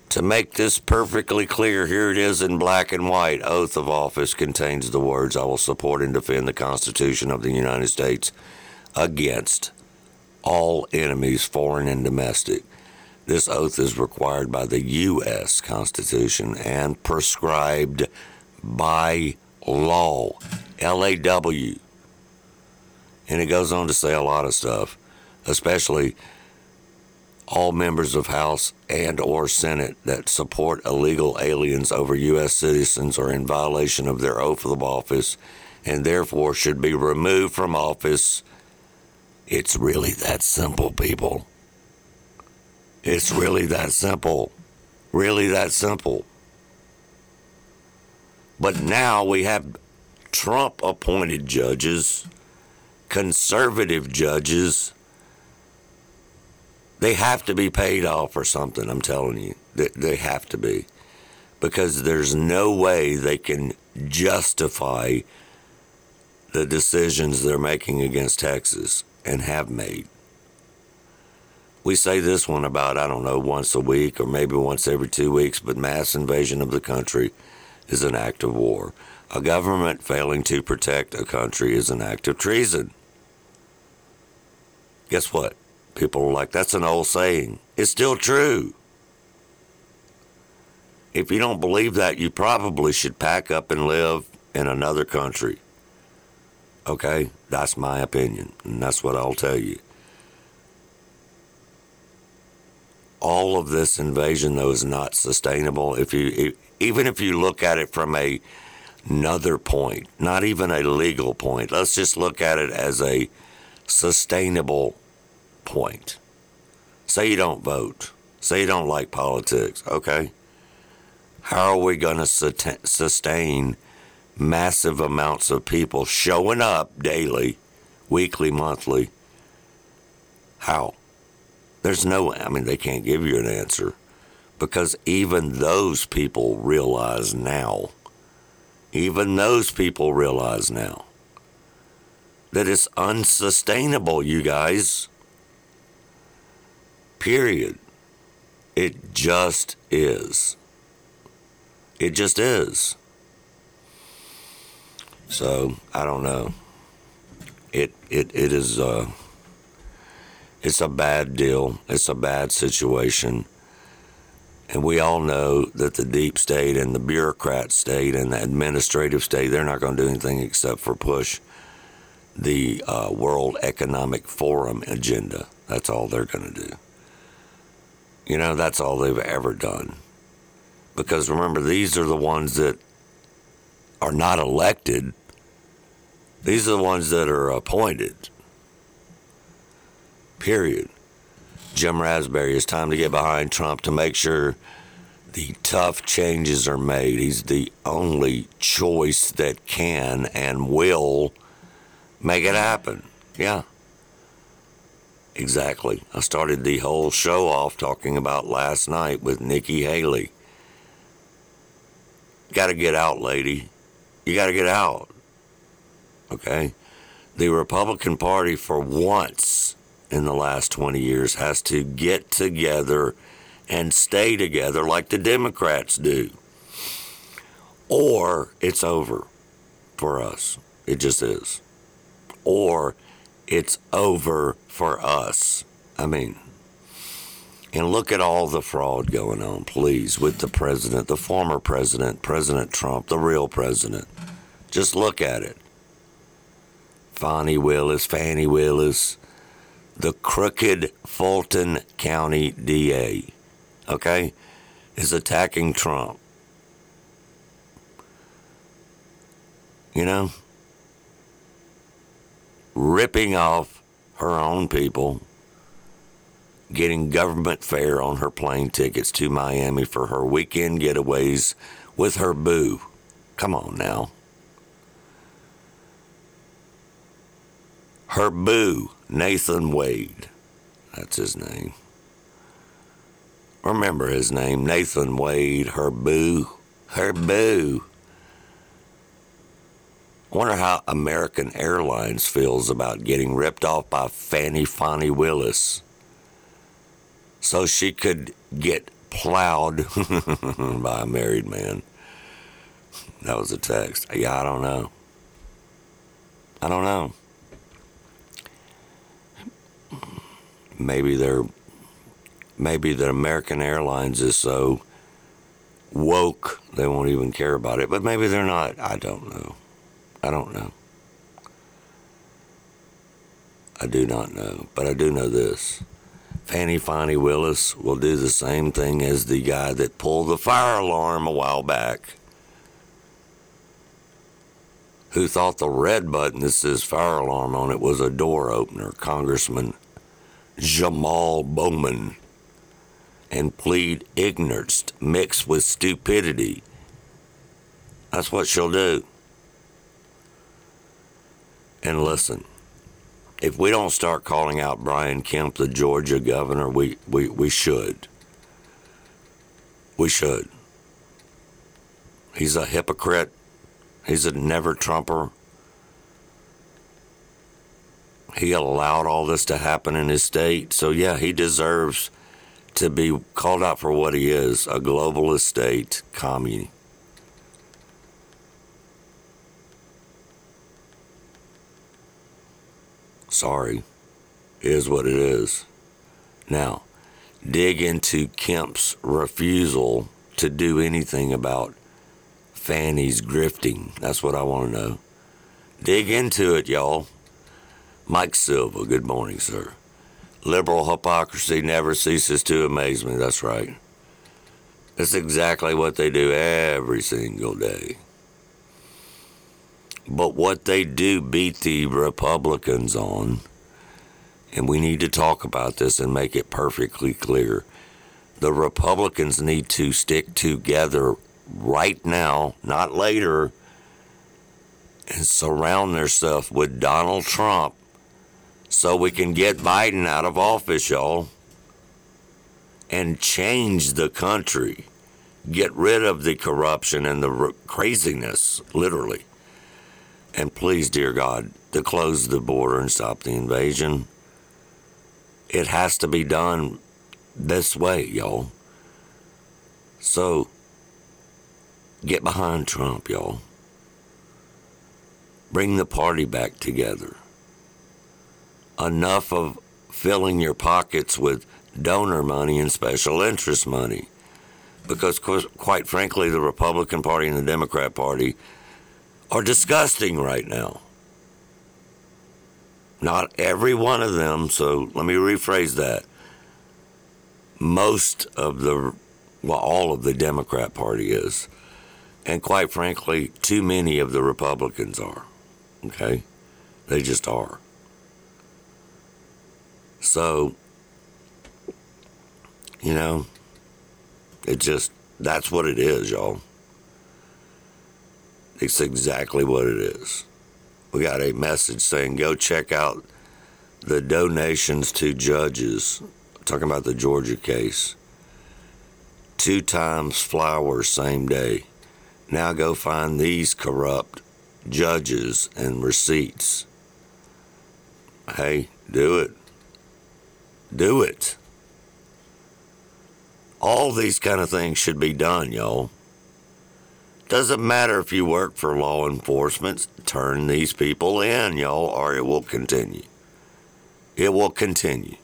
To make this perfectly clear, here it is in black and white. Oath of office contains the words I will support and defend the Constitution of the United States against all enemies, foreign and domestic. This oath is required by the U.S. Constitution and prescribed by law. LAW. And it goes on to say a lot of stuff, especially all members of House and or Senate that support illegal aliens over U.S. citizens are in violation of their oath of office and therefore should be removed from office. It's really that simple, people. It's really that simple. Really that simple. But now we have Trump appointed judges, conservative judges. They have to be paid off or something, I'm telling you. They, have to be. Because there's no way they can justify the decisions they're making against Texas and have made. We say this one about, I don't know, once a week or maybe once every two weeks, but mass invasion of the country is an act of war. A government failing to protect a country is an act of treason. Guess what? People are like, that's an old saying. It's still true. If you don't believe that, you probably should pack up and live in another country. Okay? That's my opinion, and that's what I'll tell you. All of this invasion, though, is not sustainable. If you, even if you look at it from a another point, not even a legal point. Let's just look at it as a sustainable point. Say you don't vote. Say you don't like politics. Okay. How are we going to sustain massive amounts of people showing up daily, weekly, monthly? How? There's no, I mean, they can't give you an answer because even those people realize now even those people realize now that it's unsustainable, you guys. Period. It just is. It just is. So I don't know. It it it is uh it's a bad deal. It's a bad situation. And we all know that the deep state and the bureaucrat state and the administrative state, they're not going to do anything except for push the uh, World Economic Forum agenda. That's all they're going to do. You know, that's all they've ever done. Because remember, these are the ones that are not elected, these are the ones that are appointed. Period. Jim Raspberry, it's time to get behind Trump to make sure the tough changes are made. He's the only choice that can and will make it happen. Yeah. Exactly. I started the whole show off talking about last night with Nikki Haley. Got to get out, lady. You got to get out. Okay? The Republican Party, for once, in the last 20 years has to get together and stay together like the Democrats do. Or it's over for us. It just is. Or it's over for us. I mean, and look at all the fraud going on, please, with the president, the former president, President Trump, the real president. Just look at it. Fani Willis, Fannie Willis, the crooked Fulton County DA, okay, is attacking Trump. You know, ripping off her own people, getting government fare on her plane tickets to Miami for her weekend getaways with her boo. Come on now. Her boo Nathan Wade. That's his name. Remember his name, Nathan Wade, her boo. Her boo. Wonder how American Airlines feels about getting ripped off by Fanny Fonnie Willis so she could get plowed by a married man. That was a text. Yeah, I don't know. I don't know. Maybe they're maybe the American Airlines is so woke they won't even care about it. But maybe they're not. I don't know. I don't know. I do not know. But I do know this. Fannie Fonnie Willis will do the same thing as the guy that pulled the fire alarm a while back. Who thought the red button that says fire alarm on it was a door opener, Congressman Jamal Bowman and plead ignorance mixed with stupidity. That's what she'll do. And listen, if we don't start calling out Brian Kemp, the Georgia governor, we, we, we should. We should. He's a hypocrite. He's a never Trumper. He allowed all this to happen in his state. So, yeah, he deserves to be called out for what he is a globalist state commune. Sorry, is what it is. Now, dig into Kemp's refusal to do anything about Fani's grifting. That's what I want to know. Dig into it, y'all. Mike Silva, good morning, sir. Liberal hypocrisy never ceases to amaze me. That's right. That's exactly what they do every single day. But what they do beat the Republicans on, and we need to talk about this and make it perfectly clear. The Republicans need to stick together right now, not later, and surround themselves with Donald Trump so we can get Biden out of office, y'all, and change the country. Get rid of the corruption and the craziness, literally. And please, dear God, to close the border and stop the invasion. It has to be done this way, y'all. So, get behind Trump, y'all. Bring the party back together enough of filling your pockets with donor money and special interest money. Because, quite frankly, the Republican Party and the Democrat Party are disgusting right now. Not every one of them, so let me rephrase that. Most of the, well, all of the Democrat Party is. And quite frankly, too many of the Republicans are. Okay? They just are. So, you know, it just, that's what it is, y'all. It's exactly what it is. We got a message saying go check out the donations to judges. I'm talking about the Georgia case. Two times flowers same day. Now go find these corrupt judges and receipts. Hey, do it. Do it. All these kind of things should be done, y'all. Doesn't matter if you work for law enforcement, turn these people in, y'all, or it will continue. It will continue.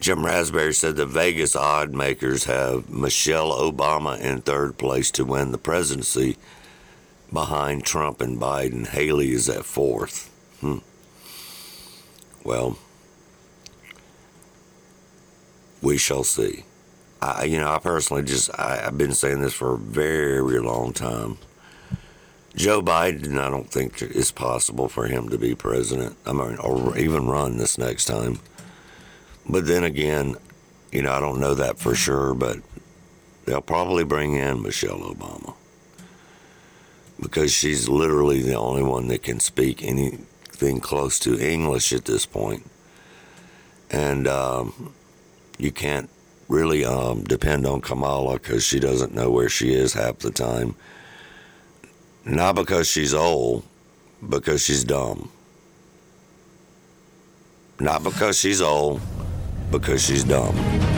Jim Raspberry said the Vegas odd makers have Michelle Obama in third place to win the presidency behind Trump and Biden. Haley is at fourth. Hmm. Well, we shall see. I, you know, I personally just I, I've been saying this for a very long time. Joe Biden, I don't think it's possible for him to be president. I mean, or even run this next time. But then again, you know, I don't know that for sure, but they'll probably bring in Michelle Obama because she's literally the only one that can speak anything close to English at this point. And um, you can't really um, depend on Kamala because she doesn't know where she is half the time. Not because she's old, because she's dumb. Not because she's old, because she's dumb.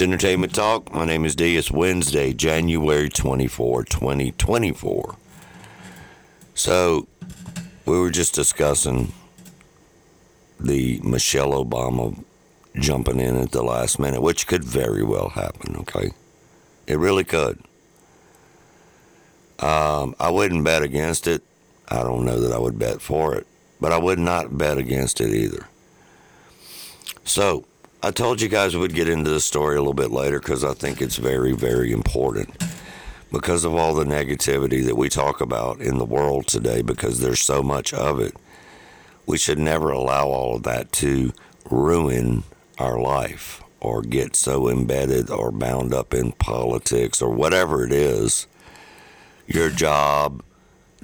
Entertainment Talk. My name is D. It's Wednesday, January 24, 2024. So, we were just discussing the Michelle Obama jumping in at the last minute, which could very well happen, okay? It really could. Um, I wouldn't bet against it. I don't know that I would bet for it, but I would not bet against it either. So, I told you guys we'd get into the story a little bit later because I think it's very, very important. Because of all the negativity that we talk about in the world today, because there's so much of it, we should never allow all of that to ruin our life or get so embedded or bound up in politics or whatever it is your job,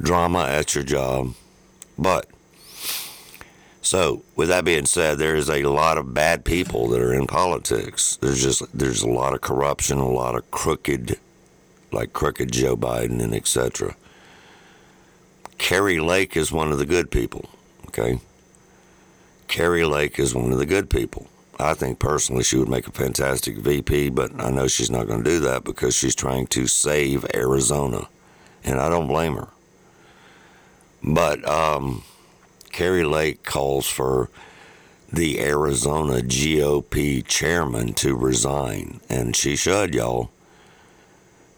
drama at your job. But so, with that being said, there is a lot of bad people that are in politics. There's just there's a lot of corruption, a lot of crooked, like crooked Joe Biden and etc. Kari Lake is one of the good people. Okay, Kari Lake is one of the good people. I think personally she would make a fantastic VP, but I know she's not going to do that because she's trying to save Arizona, and I don't blame her. But um, Kari Lake calls for the Arizona GOP chairman to resign, and she should, y'all,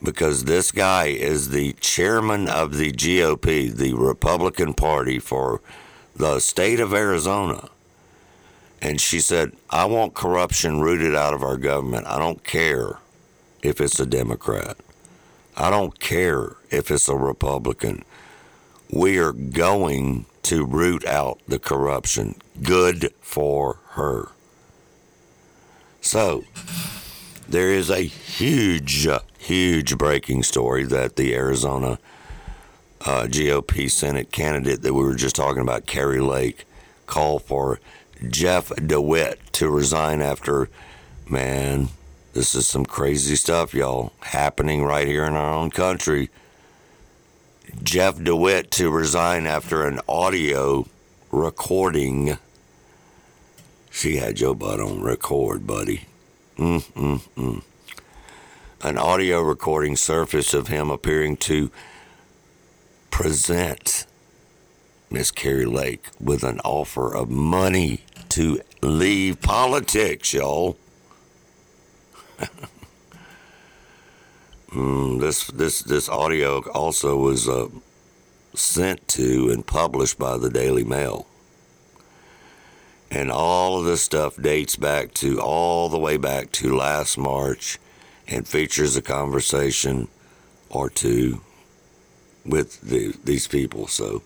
because this guy is the chairman of the GOP, the Republican Party for the state of Arizona. And she said, I want corruption rooted out of our government. I don't care if it's a Democrat. I don't care if it's a Republican. We are going to root out the corruption. Good for her. So, there is a huge, huge breaking story that the Arizona uh, GOP Senate candidate that we were just talking about, Kari Lake, called for Jeff DeWitt to resign after, man, this is some crazy stuff, y'all, happening right here in our own country. Jeff DeWitt to resign after an audio recording. She had Joe Butt on record, buddy. Mm-mm-mm. An audio recording surfaced of him appearing to present Miss Kari Lake with an offer of money to leave politics, y'all. mm, this this this audio also was uh, sent to and published by the Daily Mail. And all of this stuff dates back to all the way back to last March and features a conversation or two with the, these people. So,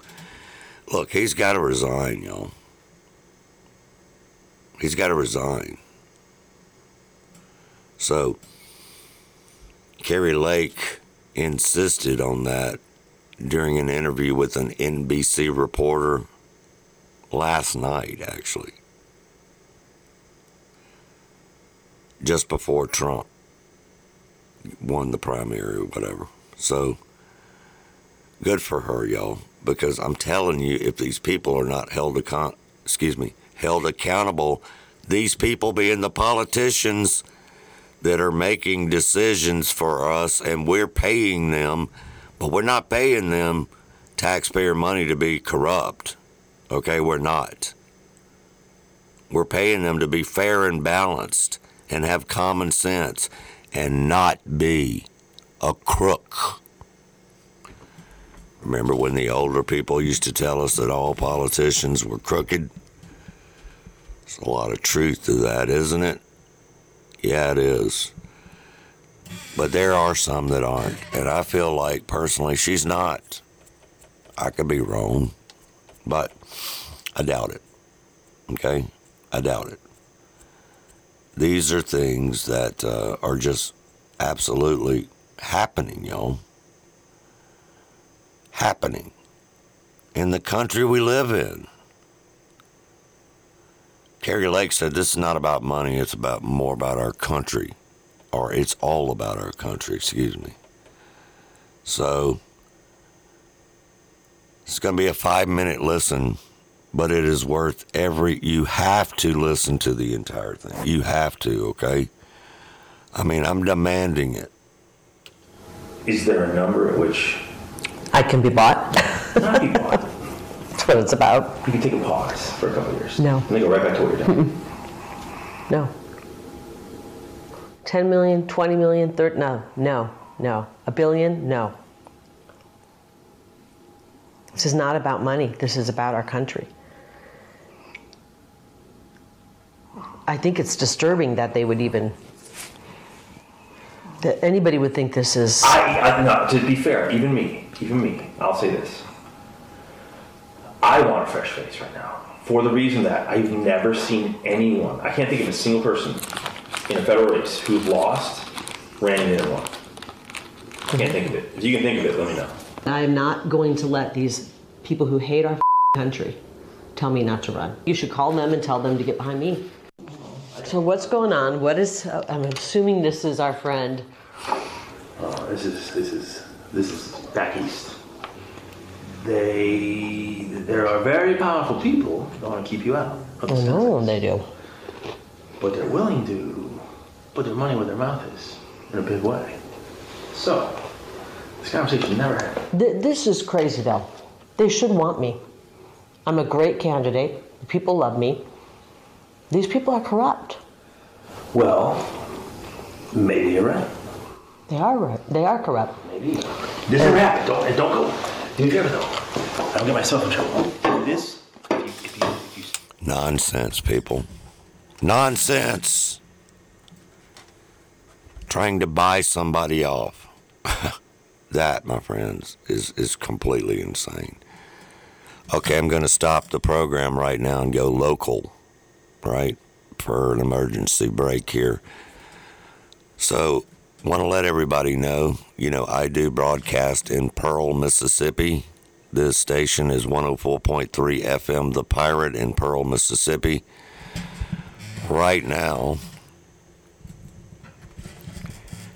look, he's got to resign, y'all. He's got to resign. So, Kari Lake insisted on that during an interview with an NBC reporter last night, actually. Just before Trump won the primary or whatever. So, good for her, y'all. Because I'm telling you, if these people are not held account, excuse me, held accountable, these people being the politicians that are making decisions for us, and we're paying them, but we're not paying them taxpayer money to be corrupt. Okay, we're not. We're paying them to be fair and balanced and have common sense and not be a crook. Remember when the older people used to tell us that all politicians were crooked? There's a lot of truth to that, isn't it? Yeah, it is. But there are some that aren't. And I feel like personally she's not. I could be wrong, but I doubt it. Okay? I doubt it. These are things that uh, are just absolutely happening, y'all happening in the country we live in. Kari Lake said this is not about money, it's about more about our country. Or it's all about our country, excuse me. So it's going to be a five minute listen, but it is worth every. You have to listen to the entire thing. You have to, okay? I mean, I'm demanding it. Is there a number at which I can be bought. That's what it's about. You can take a pause for a couple years. No. And then go right back to what you're doing. No. 10 million, 20 million, 30, no, no, no. A billion, no. This is not about money. This is about our country. I think it's disturbing that they would even, that anybody would think this is. I, I no, to be fair, even me, even me, I'll say this. I want a fresh face right now for the reason that I've never seen anyone. I can't think of a single person in a federal race who's lost ran in and won. I can't think of it. If you can think of it, let me know. I am not going to let these people who hate our country tell me not to run. You should call them and tell them to get behind me. So what's going on? What is? Uh, I'm assuming this is our friend. Uh, this is this is this is back east. They there are very powerful people that want to keep you out. Of the I census. know they do. but they're willing to put their money where their mouth is in a big way. So, this conversation never happened. Th- this is crazy, though. They should want me. I'm a great candidate. The people love me. These people are corrupt. Well, maybe you're right. They are right. They are corrupt. Maybe. This never happened. Don't, don't go. Me a favor, though. I don't get myself in trouble. This, if you, if you, if you Nonsense, people. Nonsense. Trying to buy somebody off. that, my friends, is, is completely insane. Okay, I'm going to stop the program right now and go local, right? For an emergency break here. So, want to let everybody know, you know, I do broadcast in Pearl, Mississippi. This station is 104.3 FM, The Pirate in Pearl, Mississippi. Right now,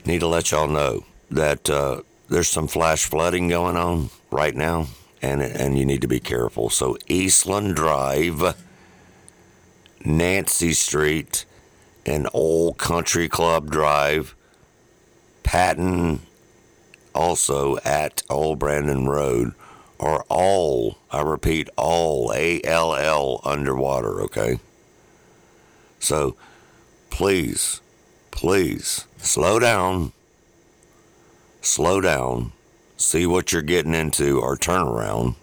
need to let y'all know that uh, there's some flash flooding going on right now, and and you need to be careful. So Eastland Drive, Nancy Street, and Old Country Club Drive, Patton, also at Old Brandon Road, are all, I repeat, all A L L underwater. Okay. So please, please slow down, slow down, see what you're getting into or turn around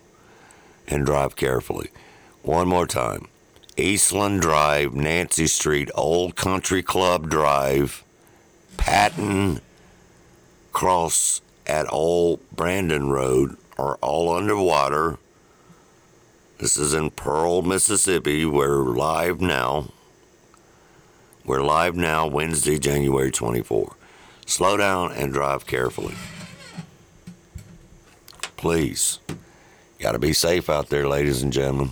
and drive carefully. One more time Eastland Drive, Nancy Street, Old Country Club Drive, Patton Cross at Old Brandon Road are all underwater. This is in Pearl, Mississippi. We're live now. We're live now, Wednesday, January 24. Slow down and drive carefully. Please. Got to be safe out there, ladies and gentlemen.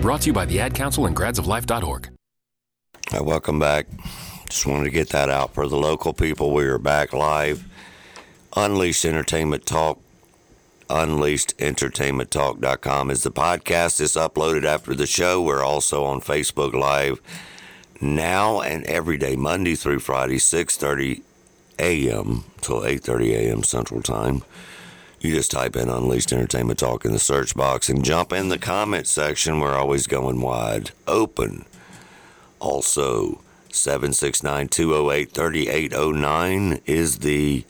Brought to you by the Ad Council and gradsoflife.org. Right, welcome back. Just wanted to get that out for the local people. We are back live. Unleashed Entertainment Talk. UnleashedEntertainmentTalk.com is the podcast. It's uploaded after the show. We're also on Facebook Live now and every day, Monday through Friday, 6.30 a.m. till 8.30 a.m. Central Time. You just type in Unleashed Entertainment Talk in the search box and jump in the comment section. We're always going wide open. Also, 769 208 3809 is the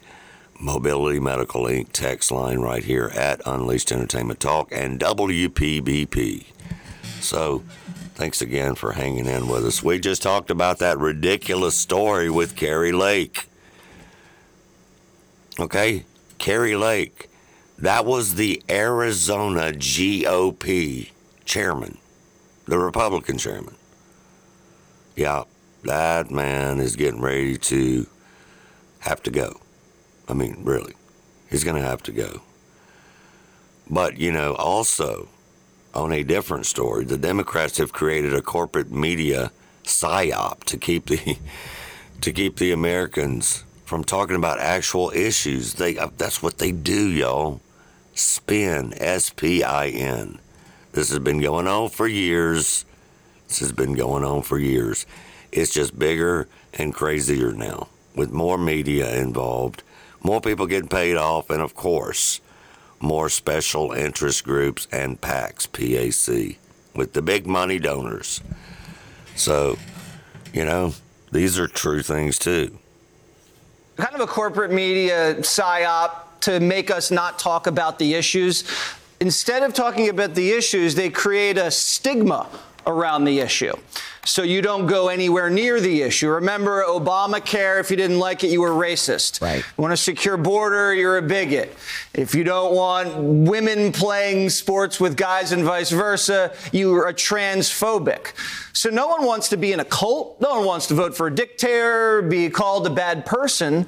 Mobility Medical Inc. text line right here at Unleashed Entertainment Talk and WPBP. So, thanks again for hanging in with us. We just talked about that ridiculous story with Kari Lake. Okay? Kari Lake. That was the Arizona GOP chairman, the Republican chairman. Yeah, that man is getting ready to have to go. I mean, really, he's going to have to go. But, you know, also on a different story, the Democrats have created a corporate media psyop to keep the to keep the Americans from talking about actual issues. They uh, that's what they do, y'all. Spin, S P I N. This has been going on for years. This has been going on for years. It's just bigger and crazier now with more media involved, more people getting paid off, and of course, more special interest groups and PACs, PAC, with the big money donors. So, you know, these are true things too. Kind of a corporate media psyop to make us not talk about the issues. Instead of talking about the issues, they create a stigma around the issue. So you don't go anywhere near the issue. Remember Obamacare, if you didn't like it, you were racist. Right. You want a secure border, you're a bigot. If you don't want women playing sports with guys and vice versa, you are a transphobic. So no one wants to be in a cult. No one wants to vote for a dictator, be called a bad person.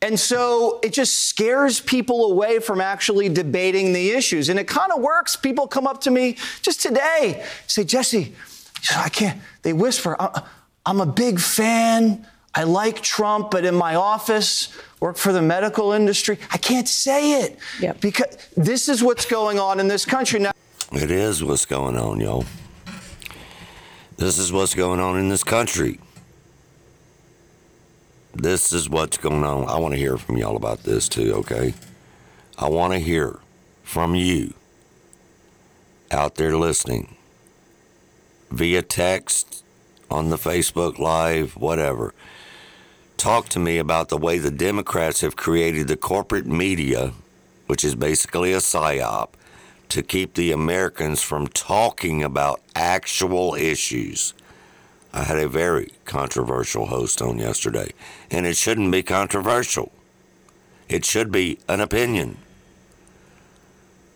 And so it just scares people away from actually debating the issues. And it kind of works. People come up to me just today, say, Jesse, I can't, they whisper, I'm a big fan. I like Trump, but in my office, work for the medical industry. I can't say it yep. because this is what's going on in this country now. It is what's going on, y'all. This is what's going on in this country. This is what's going on. I want to hear from y'all about this too, okay? I want to hear from you out there listening via text, on the Facebook Live, whatever. Talk to me about the way the Democrats have created the corporate media, which is basically a psyop, to keep the Americans from talking about actual issues. I had a very controversial host on yesterday, and it shouldn't be controversial. It should be an opinion.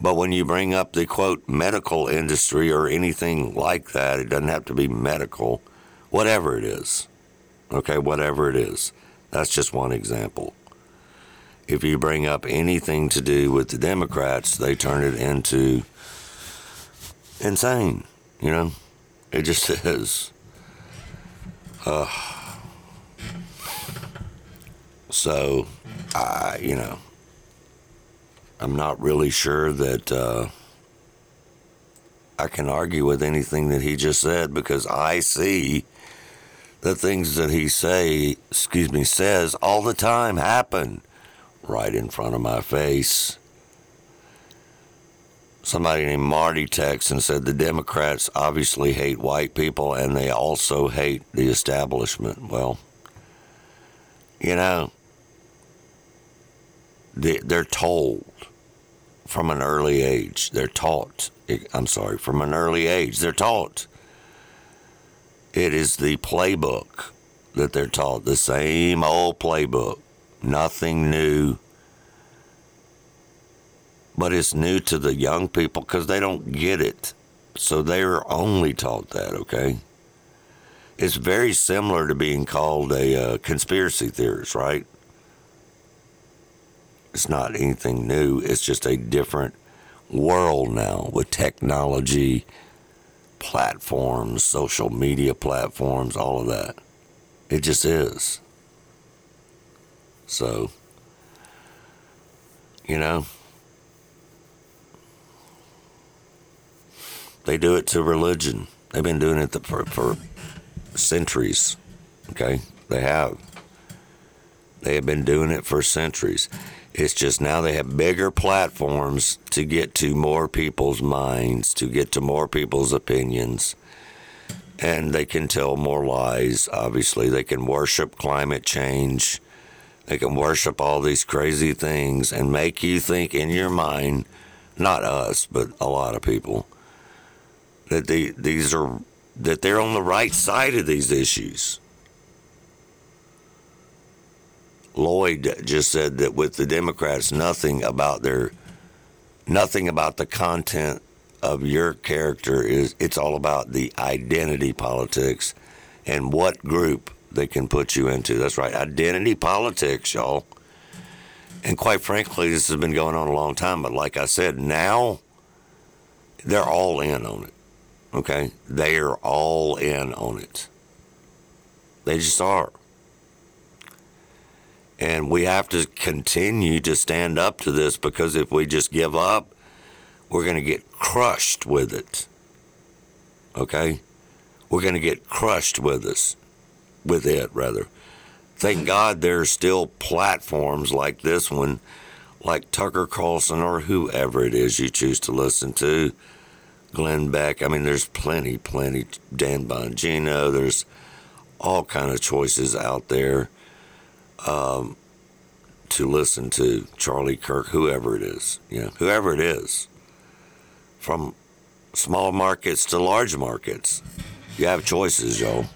But when you bring up the quote medical industry or anything like that, it doesn't have to be medical, whatever it is. Okay, whatever it is. That's just one example. If you bring up anything to do with the Democrats, they turn it into insane. You know, it just is. Uh, so, I, you know, I'm not really sure that uh, I can argue with anything that he just said because I see the things that he say, excuse me, says all the time happen right in front of my face. Somebody named Marty texts and said the Democrats obviously hate white people and they also hate the establishment. Well, you know, they're told from an early age. They're taught, I'm sorry, from an early age, they're taught. It is the playbook that they're taught, the same old playbook, nothing new. But it's new to the young people because they don't get it. So they're only taught that, okay? It's very similar to being called a uh, conspiracy theorist, right? It's not anything new. It's just a different world now with technology, platforms, social media platforms, all of that. It just is. So, You know? They do it to religion. They've been doing it for, for centuries. Okay? They have. They have been doing it for centuries. It's just now they have bigger platforms to get to more people's minds, to get to more people's opinions. And they can tell more lies, obviously. They can worship climate change. They can worship all these crazy things and make you think in your mind, not us, but a lot of people, that the, these are that they're on the right side of these issues. Lloyd just said that with the Democrats, nothing about their, nothing about the content of your character is. It's all about the identity politics, and what group they can put you into. That's right, identity politics, y'all. And quite frankly, this has been going on a long time. But like I said, now they're all in on it. Okay, they are all in on it. They just are. And we have to continue to stand up to this because if we just give up, we're going to get crushed with it. Okay? We're going to get crushed with us, with it rather. Thank God there's still platforms like this one, like Tucker Carlson or whoever it is you choose to listen to. Glenn Beck. I mean, there's plenty, plenty. Dan Bongino. There's all kind of choices out there um, to listen to. Charlie Kirk, whoever it is, you know, whoever it is, from small markets to large markets, you have choices, y'all.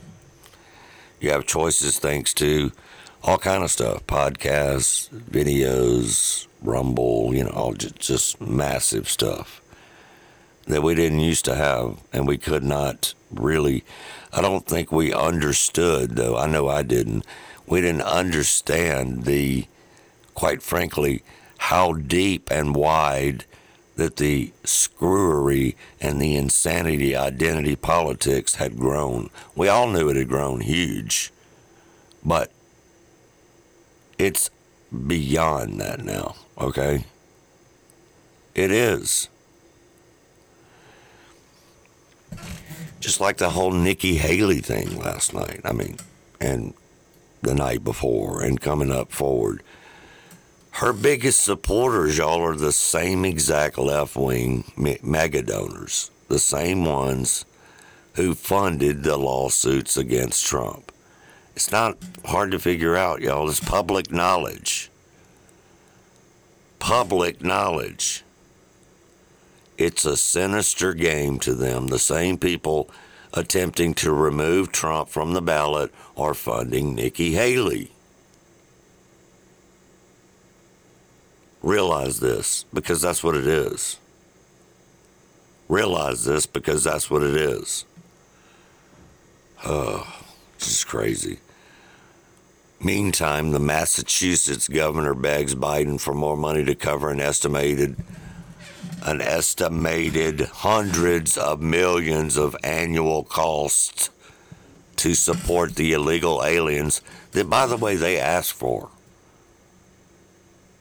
You have choices thanks to all kind of stuff, podcasts, videos, Rumble, you know, all just, just massive stuff that we didn't used to have, and we could not really. I don't think we understood, though. I know I didn't. We didn't understand the, quite frankly, how deep and wide that the screwery and the insanity identity politics had grown. We all knew it had grown huge, but it's beyond that now, okay? It is. Just like the whole Nikki Haley thing last night. I mean, and the night before, and coming up forward. Her biggest supporters, y'all, are the same exact left wing mega donors, the same ones who funded the lawsuits against Trump. It's not hard to figure out, y'all. It's public knowledge. Public knowledge. It's a sinister game to them. The same people attempting to remove Trump from the ballot are funding Nikki Haley. Realize this because that's what it is. Realize this because that's what it is. Oh, this is crazy. Meantime, the Massachusetts governor begs Biden for more money to cover an estimated an estimated hundreds of millions of annual costs to support the illegal aliens that, by the way, they asked for.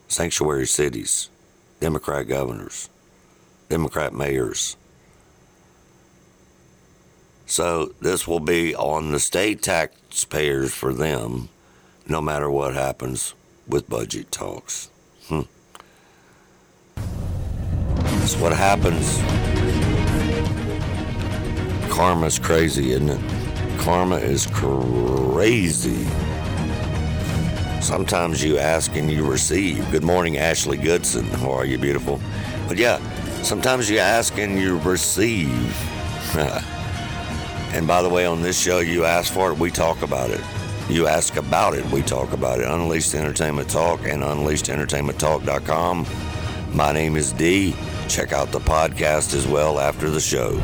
Sanctuary cities, Democrat governors, Democrat mayors. So this will be on the state taxpayers for them, no matter what happens with budget talks. Hmm. What happens. Karma's crazy, isn't it? Karma is crazy. Sometimes you ask and you receive. Good morning, Ashley Goodson. How are you, beautiful? But yeah, sometimes you ask and you receive. and by the way, on this show, you ask for it, we talk about it. You ask about it, we talk about it. Unleashed Entertainment Talk and UnleashedEntertainmentTalk.com. My name is D. Check out the podcast as well after the show.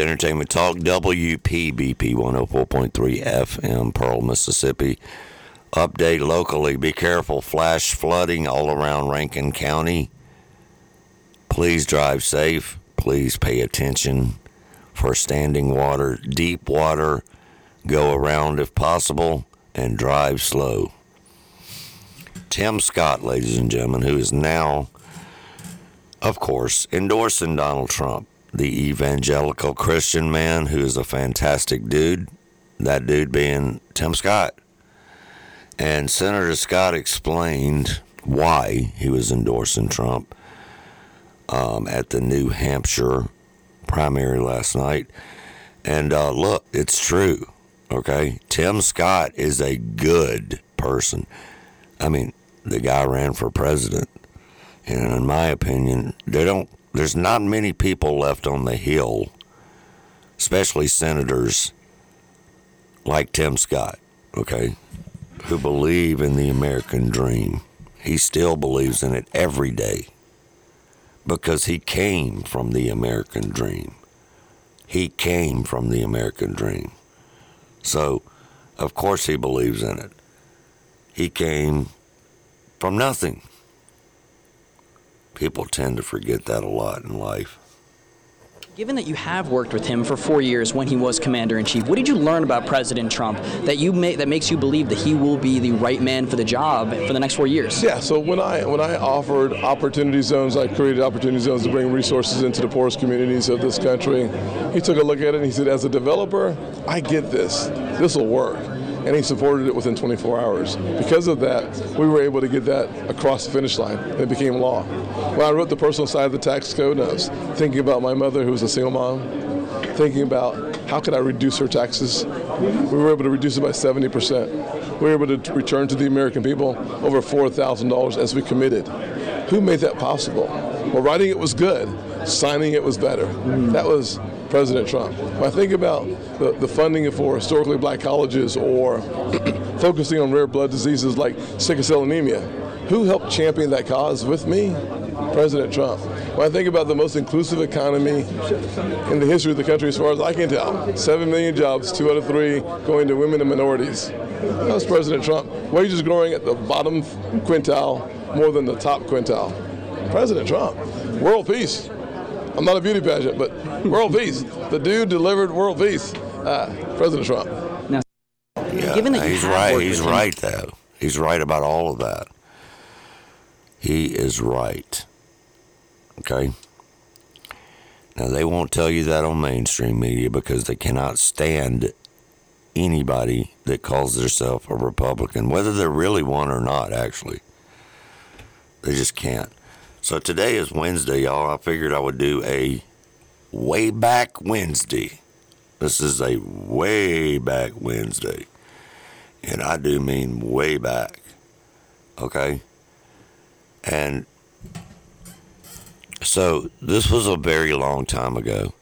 Entertainment Talk, WPBP 104.3 FM, Pearl, Mississippi. Update locally. Be careful. Flash flooding all around Rankin County. Please drive safe. Please pay attention for standing water, deep water. Go around if possible and drive slow. Tim Scott, ladies and gentlemen, who is now, of course, endorsing Donald Trump, the evangelical Christian man who is a fantastic dude. That dude being Tim Scott. And Senator Scott explained why he was endorsing Trump um, at the New Hampshire primary last night. And uh, look, it's true. Okay. Tim Scott is a good person. I mean, the guy ran for president. And in my opinion, they don't there's not many people left on the hill, especially senators like Tim Scott, okay, who believe in the American dream. He still believes in it every day because he came from the American dream. He came from the American dream. So, of course, he believes in it. He came from nothing. People tend to forget that a lot in life. Given that you have worked with him for four years when he was commander in chief, what did you learn about President Trump that you ma- that makes you believe that he will be the right man for the job for the next four years? Yeah. So when I when I offered opportunity zones, I created opportunity zones to bring resources into the poorest communities of this country. He took a look at it and he said, as a developer, I get this. This will work and he supported it within 24 hours. Because of that, we were able to get that across the finish line, and it became law. When I wrote the personal side of the tax code, I was thinking about my mother, who was a single mom, thinking about how could I reduce her taxes. We were able to reduce it by 70%. We were able to return to the American people over $4,000 as we committed. Who made that possible? Well, writing it was good, signing it was better. That was President Trump. When I think about the, the funding for historically black colleges or focusing on rare blood diseases like sickle cell anemia, who helped champion that cause with me? President Trump. When I think about the most inclusive economy in the history of the country, as far as I can tell, 7 million jobs, two out of three going to women and minorities. That was President Trump. Wages growing at the bottom quintile more than the top quintile. President Trump. World peace. I'm not a beauty pageant, but world peace. The dude delivered world peace. Uh, President Trump. Now, Yeah, given that he's right. He's with him- right, though. He's right about all of that. He is right. Okay? Now, they won't tell you that on mainstream media because they cannot stand anybody that calls themselves a Republican, whether they're really one or not, actually. They just can't. So today is Wednesday, y'all. I figured I would do a way back Wednesday. This is a way back Wednesday. And I do mean way back. Okay? And so this was a very long time ago.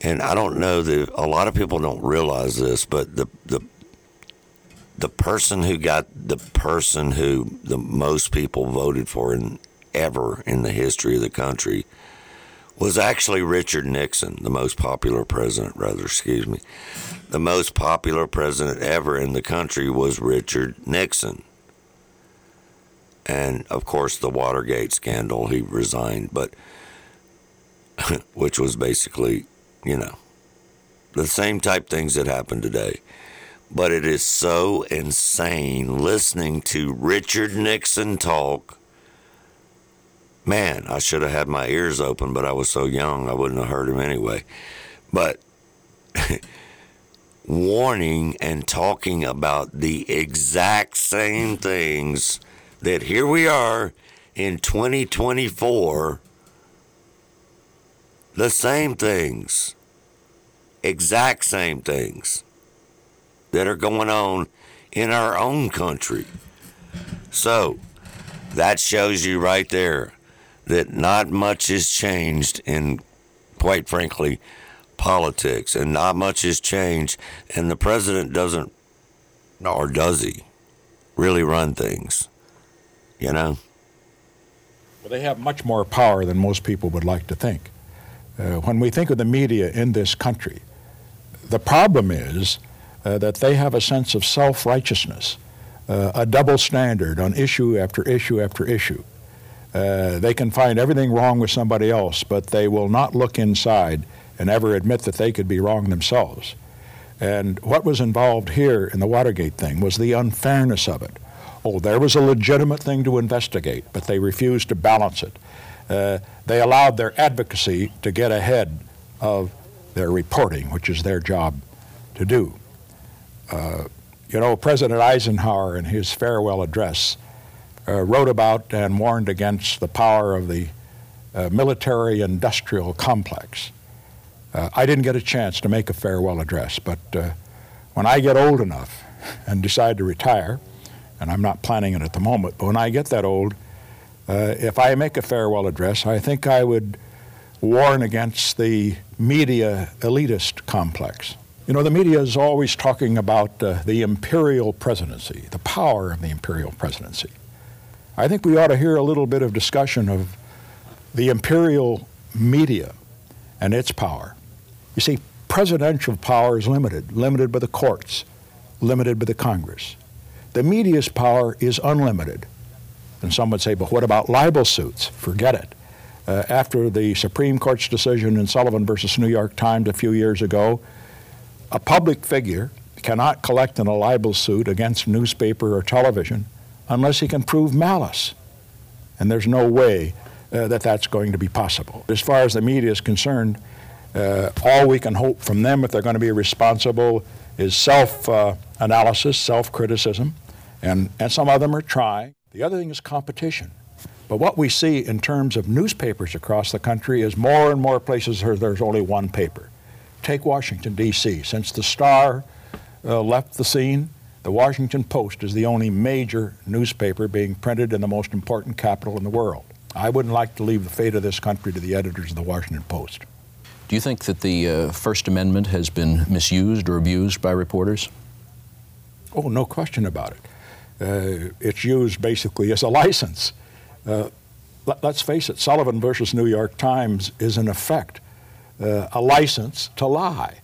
And I don't know that a lot of people don't realize this, but the the the person who got the person who the most people voted for in ever in the history of the country was actually Richard Nixon, the most popular president, rather, excuse me. The most popular president ever in the country was Richard Nixon. And of course, the Watergate scandal, he resigned, but which was basically, you know, the same type things that happen today. But it is so insane listening to Richard Nixon talk. Man, I should have had my ears open, but I was so young I wouldn't have heard him anyway. But warning and talking about the exact same things that here we are in 2024, the same things, exact same things that are going on in our own country. So that shows you right there that not much has changed in, quite frankly, politics, and not much has changed, and the president doesn't, or does he, really run things, you know? Well, they have much more power than most people would like to think. Uh, when we think of the media in this country, the problem is uh, that they have a sense of self righteousness, uh, a double standard on issue after issue after issue. Uh, they can find everything wrong with somebody else, but they will not look inside and ever admit that they could be wrong themselves. And what was involved here in the Watergate thing was the unfairness of it. Oh, there was a legitimate thing to investigate, but they refused to balance it. Uh, they allowed their advocacy to get ahead of their reporting, which is their job to do. Uh, you know, President Eisenhower, in his farewell address, uh, wrote about and warned against the power of the uh, military industrial complex. Uh, I didn't get a chance to make a farewell address, but uh, when I get old enough and decide to retire, and I'm not planning it at the moment, but when I get that old, uh, if I make a farewell address, I think I would warn against the media elitist complex. You know, the media is always talking about uh, the imperial presidency, the power of the imperial presidency. I think we ought to hear a little bit of discussion of the imperial media and its power. You see, presidential power is limited, limited by the courts, limited by the Congress. The media's power is unlimited. And some would say, but what about libel suits? Forget it. Uh, after the Supreme Court's decision in Sullivan versus New York Times a few years ago, a public figure cannot collect in a libel suit against newspaper or television unless he can prove malice. And there's no way uh, that that's going to be possible. As far as the media is concerned, uh, all we can hope from them, if they're going to be responsible, is self uh, analysis, self criticism, and, and some of them are trying. The other thing is competition. But what we see in terms of newspapers across the country is more and more places where there's only one paper. Take Washington, D.C. Since the Star uh, left the scene, the Washington Post is the only major newspaper being printed in the most important capital in the world. I wouldn't like to leave the fate of this country to the editors of the Washington Post. Do you think that the uh, First Amendment has been misused or abused by reporters? Oh, no question about it. Uh, it's used basically as a license. Uh, let, us face it, Sullivan versus New York Times is in effect uh, a license to lie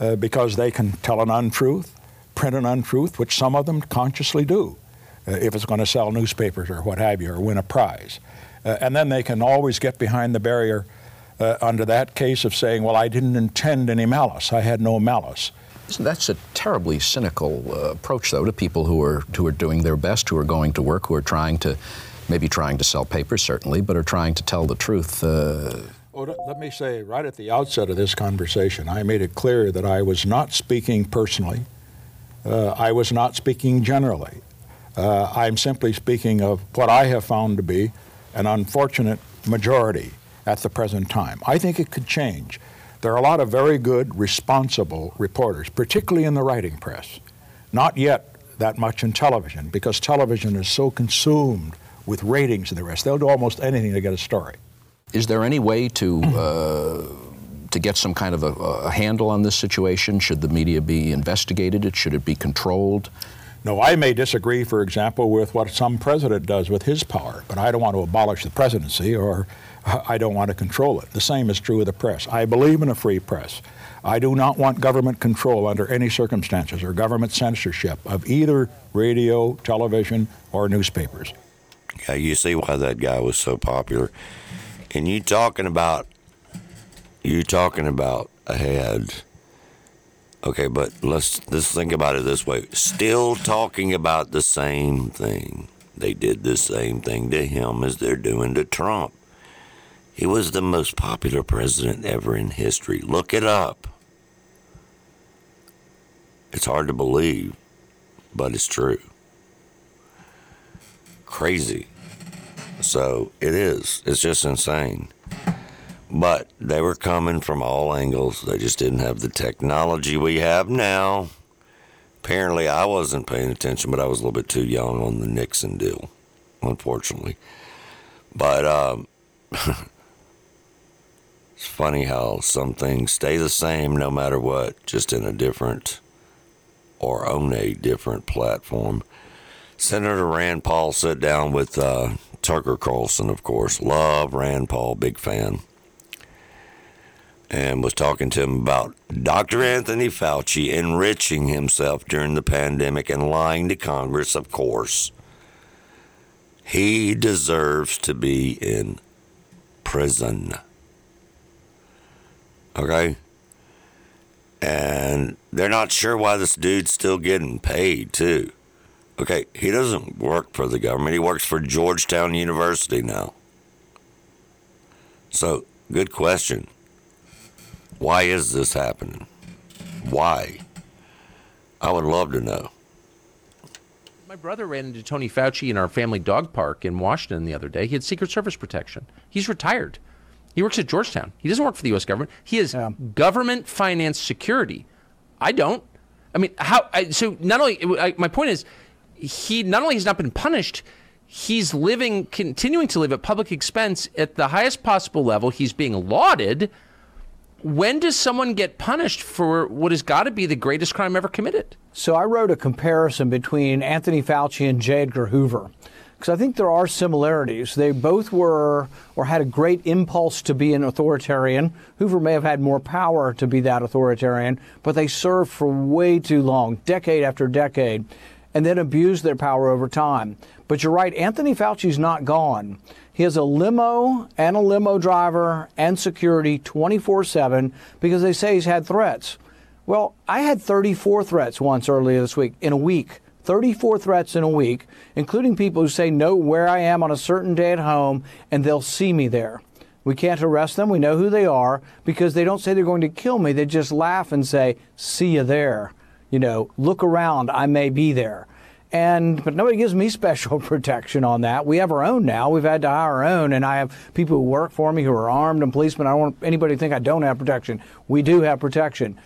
uh, because they can tell an untruth, print an untruth, which some of them consciously do uh, if it's going to sell newspapers or what have you or win a prize. and then they can always get behind the barrier uh, under that case of saying, well, I didn't intend any malice. I had no malice. That's a terribly cynical uh, approach, though, to people who are who are doing their best, who are going to work, who are trying to, maybe trying to sell papers, certainly, but are trying to tell the truth. Uh... Let me say right at the outset of this conversation, I made it clear that I was not speaking personally. Uh, I was not speaking generally. Uh, I'm simply speaking of what I have found to be an unfortunate majority at the present time. I think it could change. There are a lot of very good, responsible reporters, particularly in the writing press. Not yet that much in television, because television is so consumed with ratings and the rest. They'll do almost anything to get a story. Is there any way to uh, to get some kind of a, a, handle on this situation? Should the media be investigated? Should it be controlled? No, I may disagree, for example, with what some president does with his power, but I don't want to abolish the presidency or I don't want to control it. The same is true of the press. I believe in a free press. I do not want government control under any circumstances or government censorship of either radio, television, or newspapers. Yeah, you see why that guy was so popular. And you talking about you talking about ahead. Okay, but let's let's think about it this way. Still talking about the same thing. They did the same thing to him as they're doing to Trump. He was the most popular president ever in history. Look it up. It's hard to believe, but it's true. Crazy. So it is. It's just insane. But they were coming from all angles. They just didn't have the technology we have now. Apparently, I wasn't paying attention, but I was a little bit too young on the Nixon deal, unfortunately. But um, It's funny how some things stay the same no matter what, just in a different or on a different platform. Senator Rand Paul sat down with uh, Tucker Carlson, of course. Love Rand Paul, big fan. And was talking to him about Dr. Anthony Fauci enriching himself during the pandemic and lying to Congress, of course. He deserves to be in prison. Okay? And they're not sure why this dude's still getting paid, too. Okay, he doesn't work for the government. He works for Georgetown University now. So, good question. Why is this happening? Why? I would love to know. My brother ran into Tony Fauci in our family dog park in Washington the other day. He had Secret Service protection. He's retired. He works at Georgetown. He doesn't work for the U.S. government. He is government financed security. I don't. I mean, how? I, so not only I, my point is, he not only has not been punished, he's living, continuing to live at public expense at the highest possible level. He's being lauded. When does someone get punished for what has got to be the greatest crime ever committed? So I wrote a comparison between Anthony Fauci and J. Edgar Hoover because I think there are similarities. They both were or had a great impulse to be an authoritarian. Hoover may have had more power to be that authoritarian, but they served for way too long, decade after decade, and then abused their power over time. But you're right, Anthony Fauci's not gone. He has a limo and a limo driver and security 24 7 because they say he's had threats. Well, I had 34 threats once earlier this week, in a week. 34 threats in a week, including people who say know where I am on a certain day at home and they'll see me there. We can't arrest them. We know who they are because they don't say they're going to kill me. They just laugh and say, see you there. You know, look around. I may be there. And but nobody gives me special protection on that. We have our own now. We've had to hire our own, and I have people who work for me who are armed and policemen. I don't want anybody to think I don't have protection. We do have protection.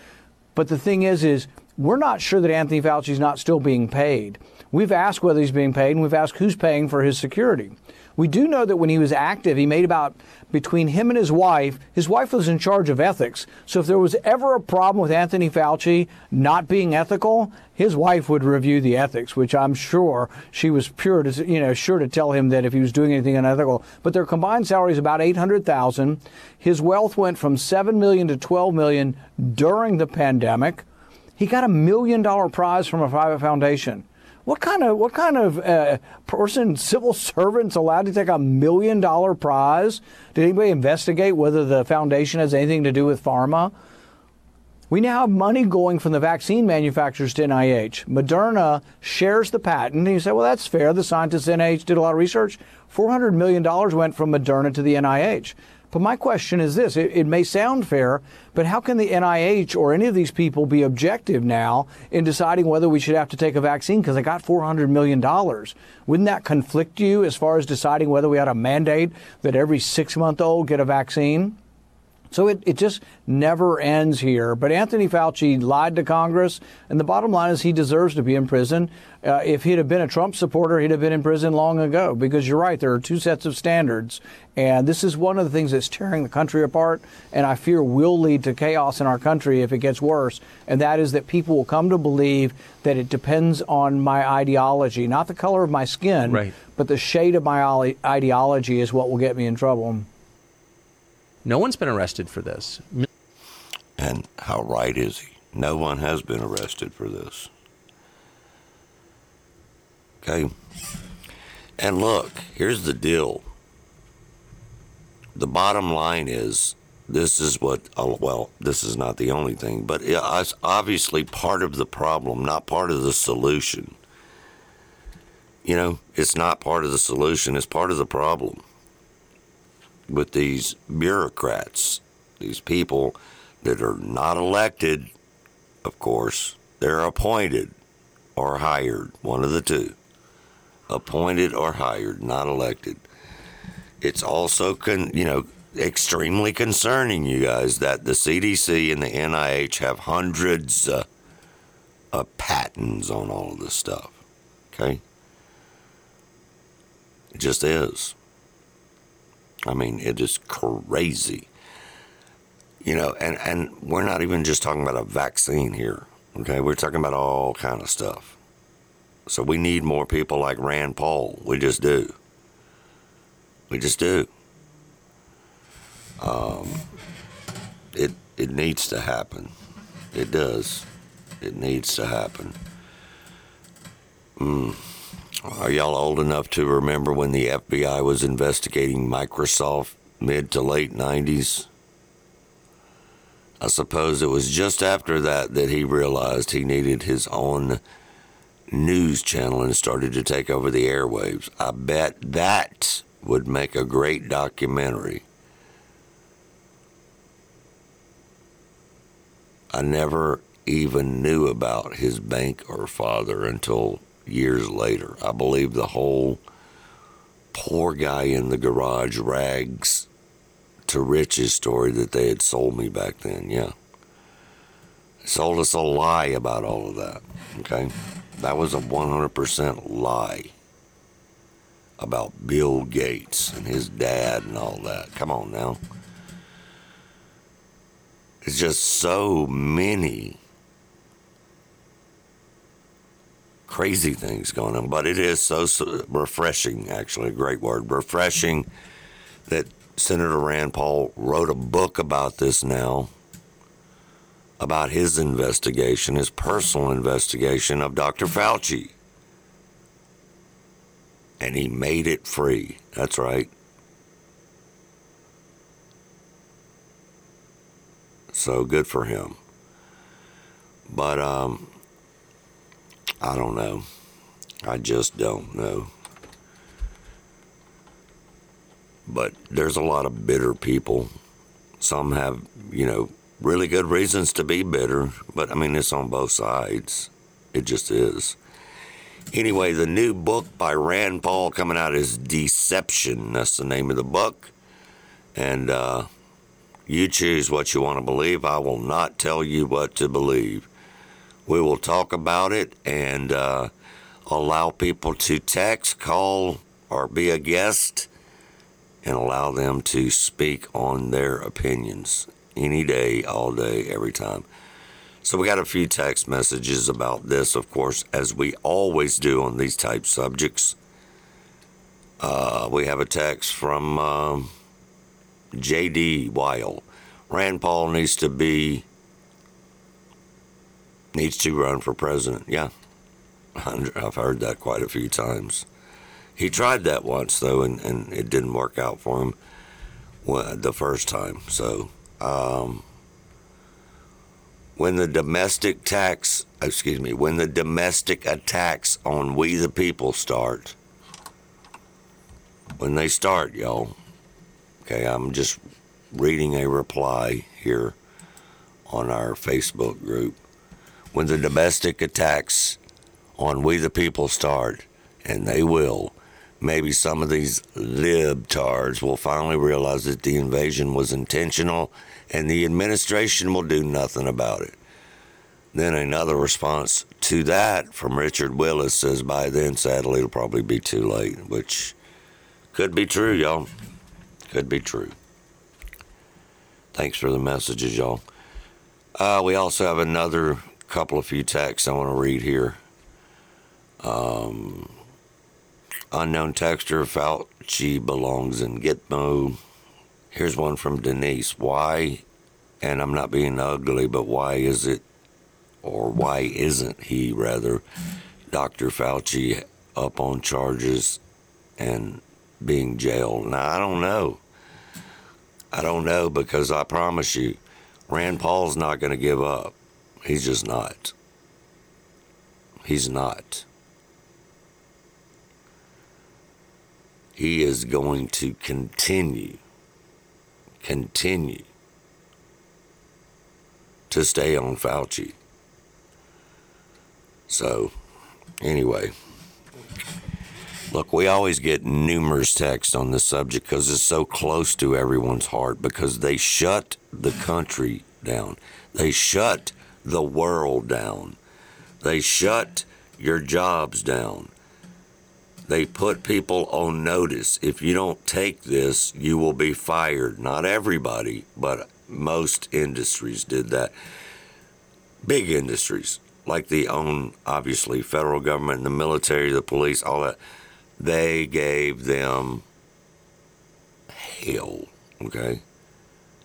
But the thing is, is we're not sure that Anthony Fauci is not still being paid. We've asked whether he's being paid, and we've asked who's paying for his security. We do know that when he was active, he made about between him and his wife, his wife was in charge of ethics. So if there was ever a problem with Anthony Fauci not being ethical, his wife would review the ethics, which I'm sure she was pure to, you know, sure to tell him that if he was doing anything unethical. But their combined salary is about 800,000. His wealth went from 7 million to 12 million during the pandemic. He got a million dollar prize from a private foundation. What kind of what kind of uh, person, civil servants, allowed to take a million dollar prize? Did anybody investigate whether the foundation has anything to do with pharma? We now have money going from the vaccine manufacturers to NIH. Moderna shares the patent. And you say, well, that's fair. The scientists at NIH did a lot of research. $400 million went from Moderna to the NIH. But my question is this it, it, may sound fair, but how can the NIH or any of these people be objective now in deciding whether we should have to take a vaccine because they got $400 million? Wouldn't that conflict you as far as deciding whether we ought to mandate that every six month old get a vaccine? So it, it just never ends here. But Anthony Fauci lied to Congress, and the bottom line is he deserves to be in prison. Uh, if he'd have been a Trump supporter, he'd have been in prison long ago. Because you're right, there are two sets of standards, and this is one of the things that's tearing the country apart, and I fear will lead to chaos in our country if it gets worse. And that is that people will come to believe that it depends on my ideology, not the color of my skin, right. but the shade of my ideology is what will get me in trouble. No one's been arrested for this. And how right is he? No one has been arrested for this. Okay. And look, here's the deal. The bottom line is this is what, well, this is not the only thing, but it's obviously part of the problem, not part of the solution. You know, it's not part of the solution, it's part of the problem with these bureaucrats, these people that are not elected, of course, they're appointed or hired, one of the two. Appointed or hired, not elected. It's also, con, you know, extremely concerning, you guys, that the CDC and the NIH have hundreds uh, of patents on all of this stuff. Okay? It just is. I mean, it is crazy. You know, and, and we're not even just talking about a vaccine here. Okay, we're talking about all kind of stuff. So we need more people like Rand Paul. We just do. We just do. Um, it it needs to happen. It does. It needs to happen. Mm. Are y'all old enough to remember when the FBI was investigating Microsoft mid to late 90s? I suppose it was just after that that he realized he needed his own news channel and started to take over the airwaves. I bet that would make a great documentary. I never even knew about his bank or father until years later. I believe the whole poor guy in the garage rags to riches story that they had sold me back then. Yeah. Sold us a lie about all of that. Okay. That was a 100% lie about Bill Gates and his dad and all that. Come on now. It's just so many crazy things going on, but it is so, so refreshing, actually, a great word, refreshing that Senator Rand Paul wrote a book about this now, about his investigation, his personal investigation of Dr. Fauci. And he made it free. That's right. So good for him. But um, I don't know. I just don't know. But there's a lot of bitter people. Some have, you know, really good reasons to be bitter, but I mean, it's on both sides. It just is. Anyway, the new book by Rand Paul coming out is Deception. That's the name of the book. And uh, you choose what you want to believe. I will not tell you what to believe. We will talk about it and uh, allow people to text, call, or be a guest and allow them to speak on their opinions any day, all day, every time. So we got a few text messages about this, of course, as we always do on these type subjects. Uh, we have a text from um, J.D. Weil. Rand Paul needs to be needs to run for president. Yeah, I've heard that quite a few times. He tried that once though, and, and it didn't work out for him the first time. So um, when the domestic tax, excuse me, when the domestic attacks on we the people start, when they start, y'all. Okay, I'm just reading a reply here on our Facebook group. When the domestic attacks on we the people start, and they will, maybe some of these libtards will finally realize that the invasion was intentional and the administration will do nothing about it. Then another response to that from Richard Willis says, by then, sadly, it'll probably be too late, which could be true, y'all. Could be true. Thanks for the messages, y'all. Uh, we also have another couple of few texts I want to read here. Um, unknown texter Fauci belongs in Gitmo. Here's one from Denise. Why, and I'm not being ugly, but why is it, or why isn't he, rather, Dr. Fauci up on charges and being jailed? Now, I don't know. I don't know because I promise you, Rand Paul's not going to give up. He's just not. He's not. He is going to continue, continue to stay on Fauci. So, anyway, look, we always get numerous texts on this subject because it's so close to everyone's heart because they shut the country down. They shut the world down. They shut your jobs down. They put people on notice. If you don't take this, you will be fired. Not everybody, but most industries did that. Big industries, like the own, obviously, federal government, the military, the police, all that, they gave them hell, okay?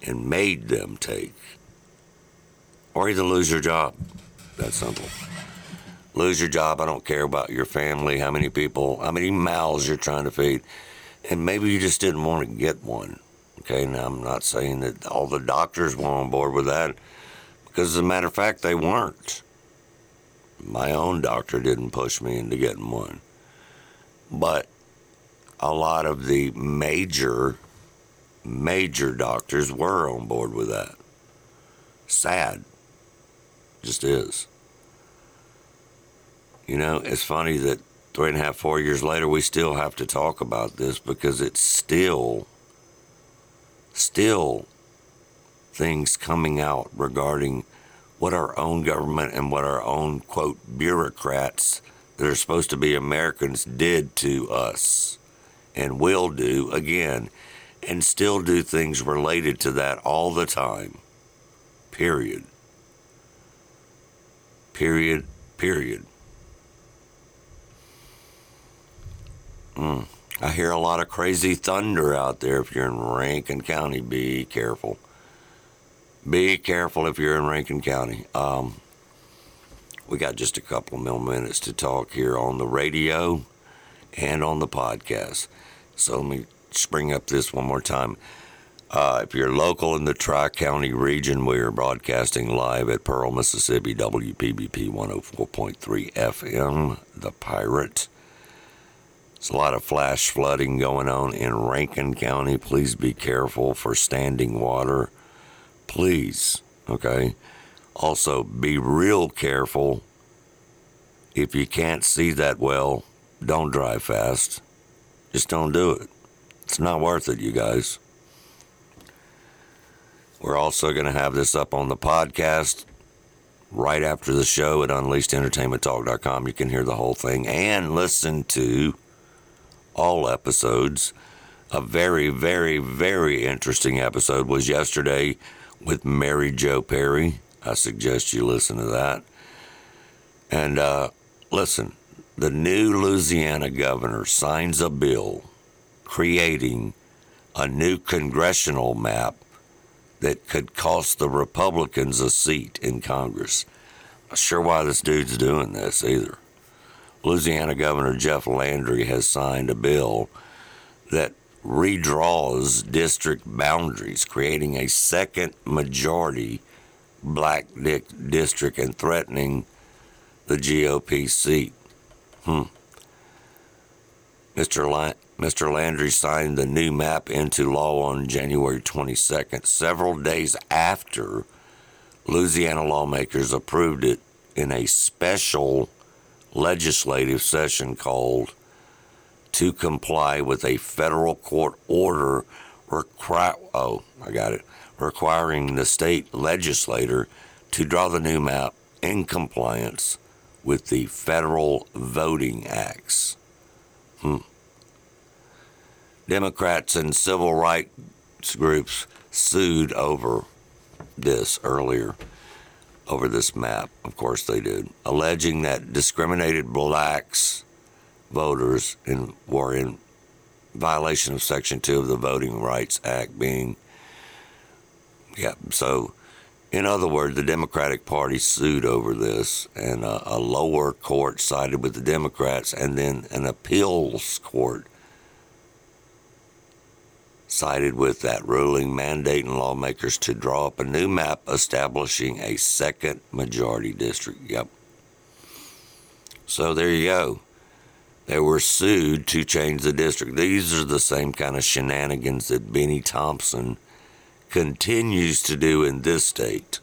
and made them take. Or either lose your job. That's simple. Lose your job. I don't care about your family, how many people, how many mouths you're trying to feed. And maybe you just didn't want to get one. Okay, now I'm not saying that all the doctors were on board with that, because as a matter of fact, they weren't. My own doctor didn't push me into getting one. But a lot of the major, major doctors were on board with that. Sad. Just is. You know, it's funny that three and a half, four years later, we still have to talk about this because it's still, still things coming out regarding what our own government and what our own, quote, bureaucrats that are supposed to be Americans did to us and will do again and still do things related to that all the time. Period. Period. Period. Mm. I hear a lot of crazy thunder out there if you're in Rankin County. Be careful. Be careful if you're in Rankin County. Um, we got just a couple more minutes to talk here on the radio and on the podcast. So let me spring up this one more time. Uh, if you're local in the Tri County region, we are broadcasting live at Pearl, Mississippi, WPBP 104.3 FM, The Pirate. There's a lot of flash flooding going on in Rankin County. Please be careful for standing water. Please, okay? Also, be real careful. If you can't see that well, don't drive fast. Just don't do it. It's not worth it, you guys. We're also going to have this up on the podcast right after the show at unleashedentertainmenttalk.com. You can hear the whole thing and listen to all episodes. A very, very, very interesting episode was yesterday with Mary Jo Perry. I suggest you listen to that. And uh, listen, the new Louisiana governor signs a bill creating a new congressional map that could cost the Republicans a seat in Congress. Not sure why this dude's doing this either. Louisiana Governor Jeff Landry has signed a bill that redraws district boundaries, creating a second majority black district and threatening the GOP seat. Hmm. Mr. La- Mr. Landry signed the new map into law on January 22nd, several days after Louisiana lawmakers approved it in a special legislative session called to comply with a federal court order oh I got it requiring the state legislator to draw the new map in compliance with the federal voting acts. Democrats and civil rights groups sued over this earlier, over this map. Of course, they did, alleging that discriminated blacks voters in, were in violation of Section 2 of the Voting Rights Act, being, yeah, so. In other words, the Democratic Party sued over this, and a, a lower court sided with the Democrats, and then an appeals court sided with that ruling, mandating lawmakers to draw up a new map establishing a second majority district. Yep. So there you go. They were sued to change the district. These are the same kind of shenanigans that Bennie Thompson continues to do in this state,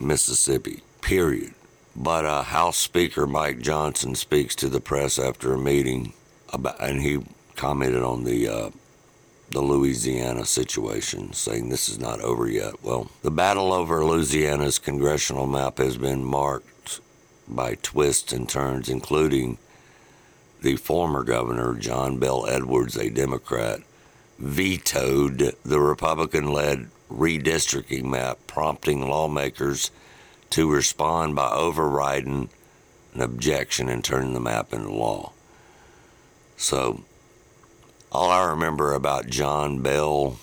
Mississippi, period. But uh, House Speaker Mike Johnson speaks to the press after a meeting, about, and he commented on the uh, the Louisiana situation, saying this is not over yet. Well, the battle over Louisiana's congressional map has been marked by twists and turns, including the former governor, John Bel Edwards, a Democrat, vetoed the Republican led redistricting map, prompting lawmakers to respond by overriding an objection and turning the map into law. So all I remember about John Bel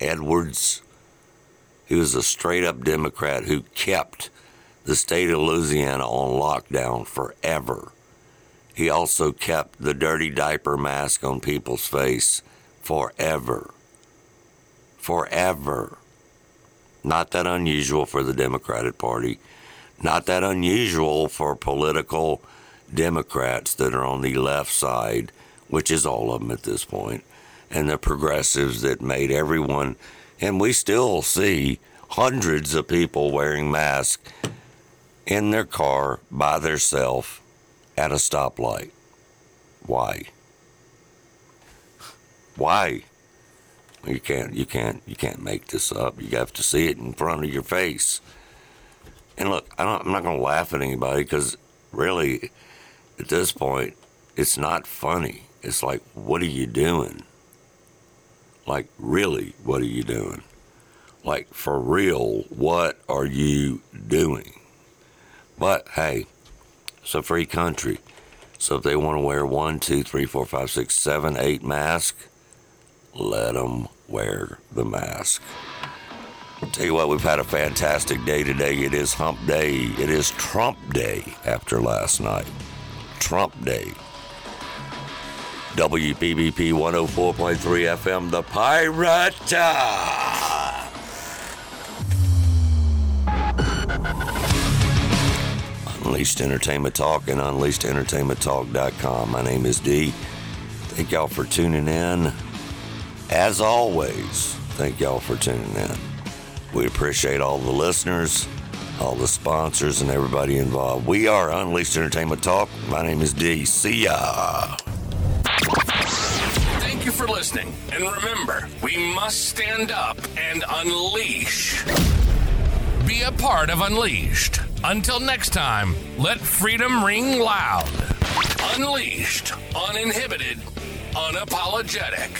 Edwards He was a straight up Democrat who kept the state of Louisiana on lockdown forever. He also kept the dirty diaper mask on people's face forever. Forever. Not that unusual for the Democratic Party. Not that unusual for political Democrats that are on the left side, which is all of them at this point, and the progressives that made everyone, and we still see hundreds of people wearing masks in their car by themselves at a stoplight. Why? Why? You can't you can't you can't make this up. You have to see it in front of your face. And look, I am not going to laugh at anybody because really, at this point, it's not funny. It's like, what are you doing? Like, really, what are you doing? Like, for real, what are you doing? But hey, it's a free country. So if they want to wear one, two, three, four, five, six, seven, eight masks, let them wear the mask. Tell you what, we've had a fantastic day today. It is hump day. It is Trump day after last night. Trump day. WPBP 104.3 FM, The Pirate. Unleashed Entertainment Talk and UnleashedEntertainmentTalk.com. My name is D. Thank y'all for tuning in. As always, thank y'all for tuning in. We appreciate all the listeners, all the sponsors, and everybody involved. We are Unleashed Entertainment Talk. My name is D. See ya. Thank you for listening. And remember, we must stand up and unleash. Be a part of Unleashed. Until next time, let freedom ring loud. Unleashed, uninhibited, unapologetic.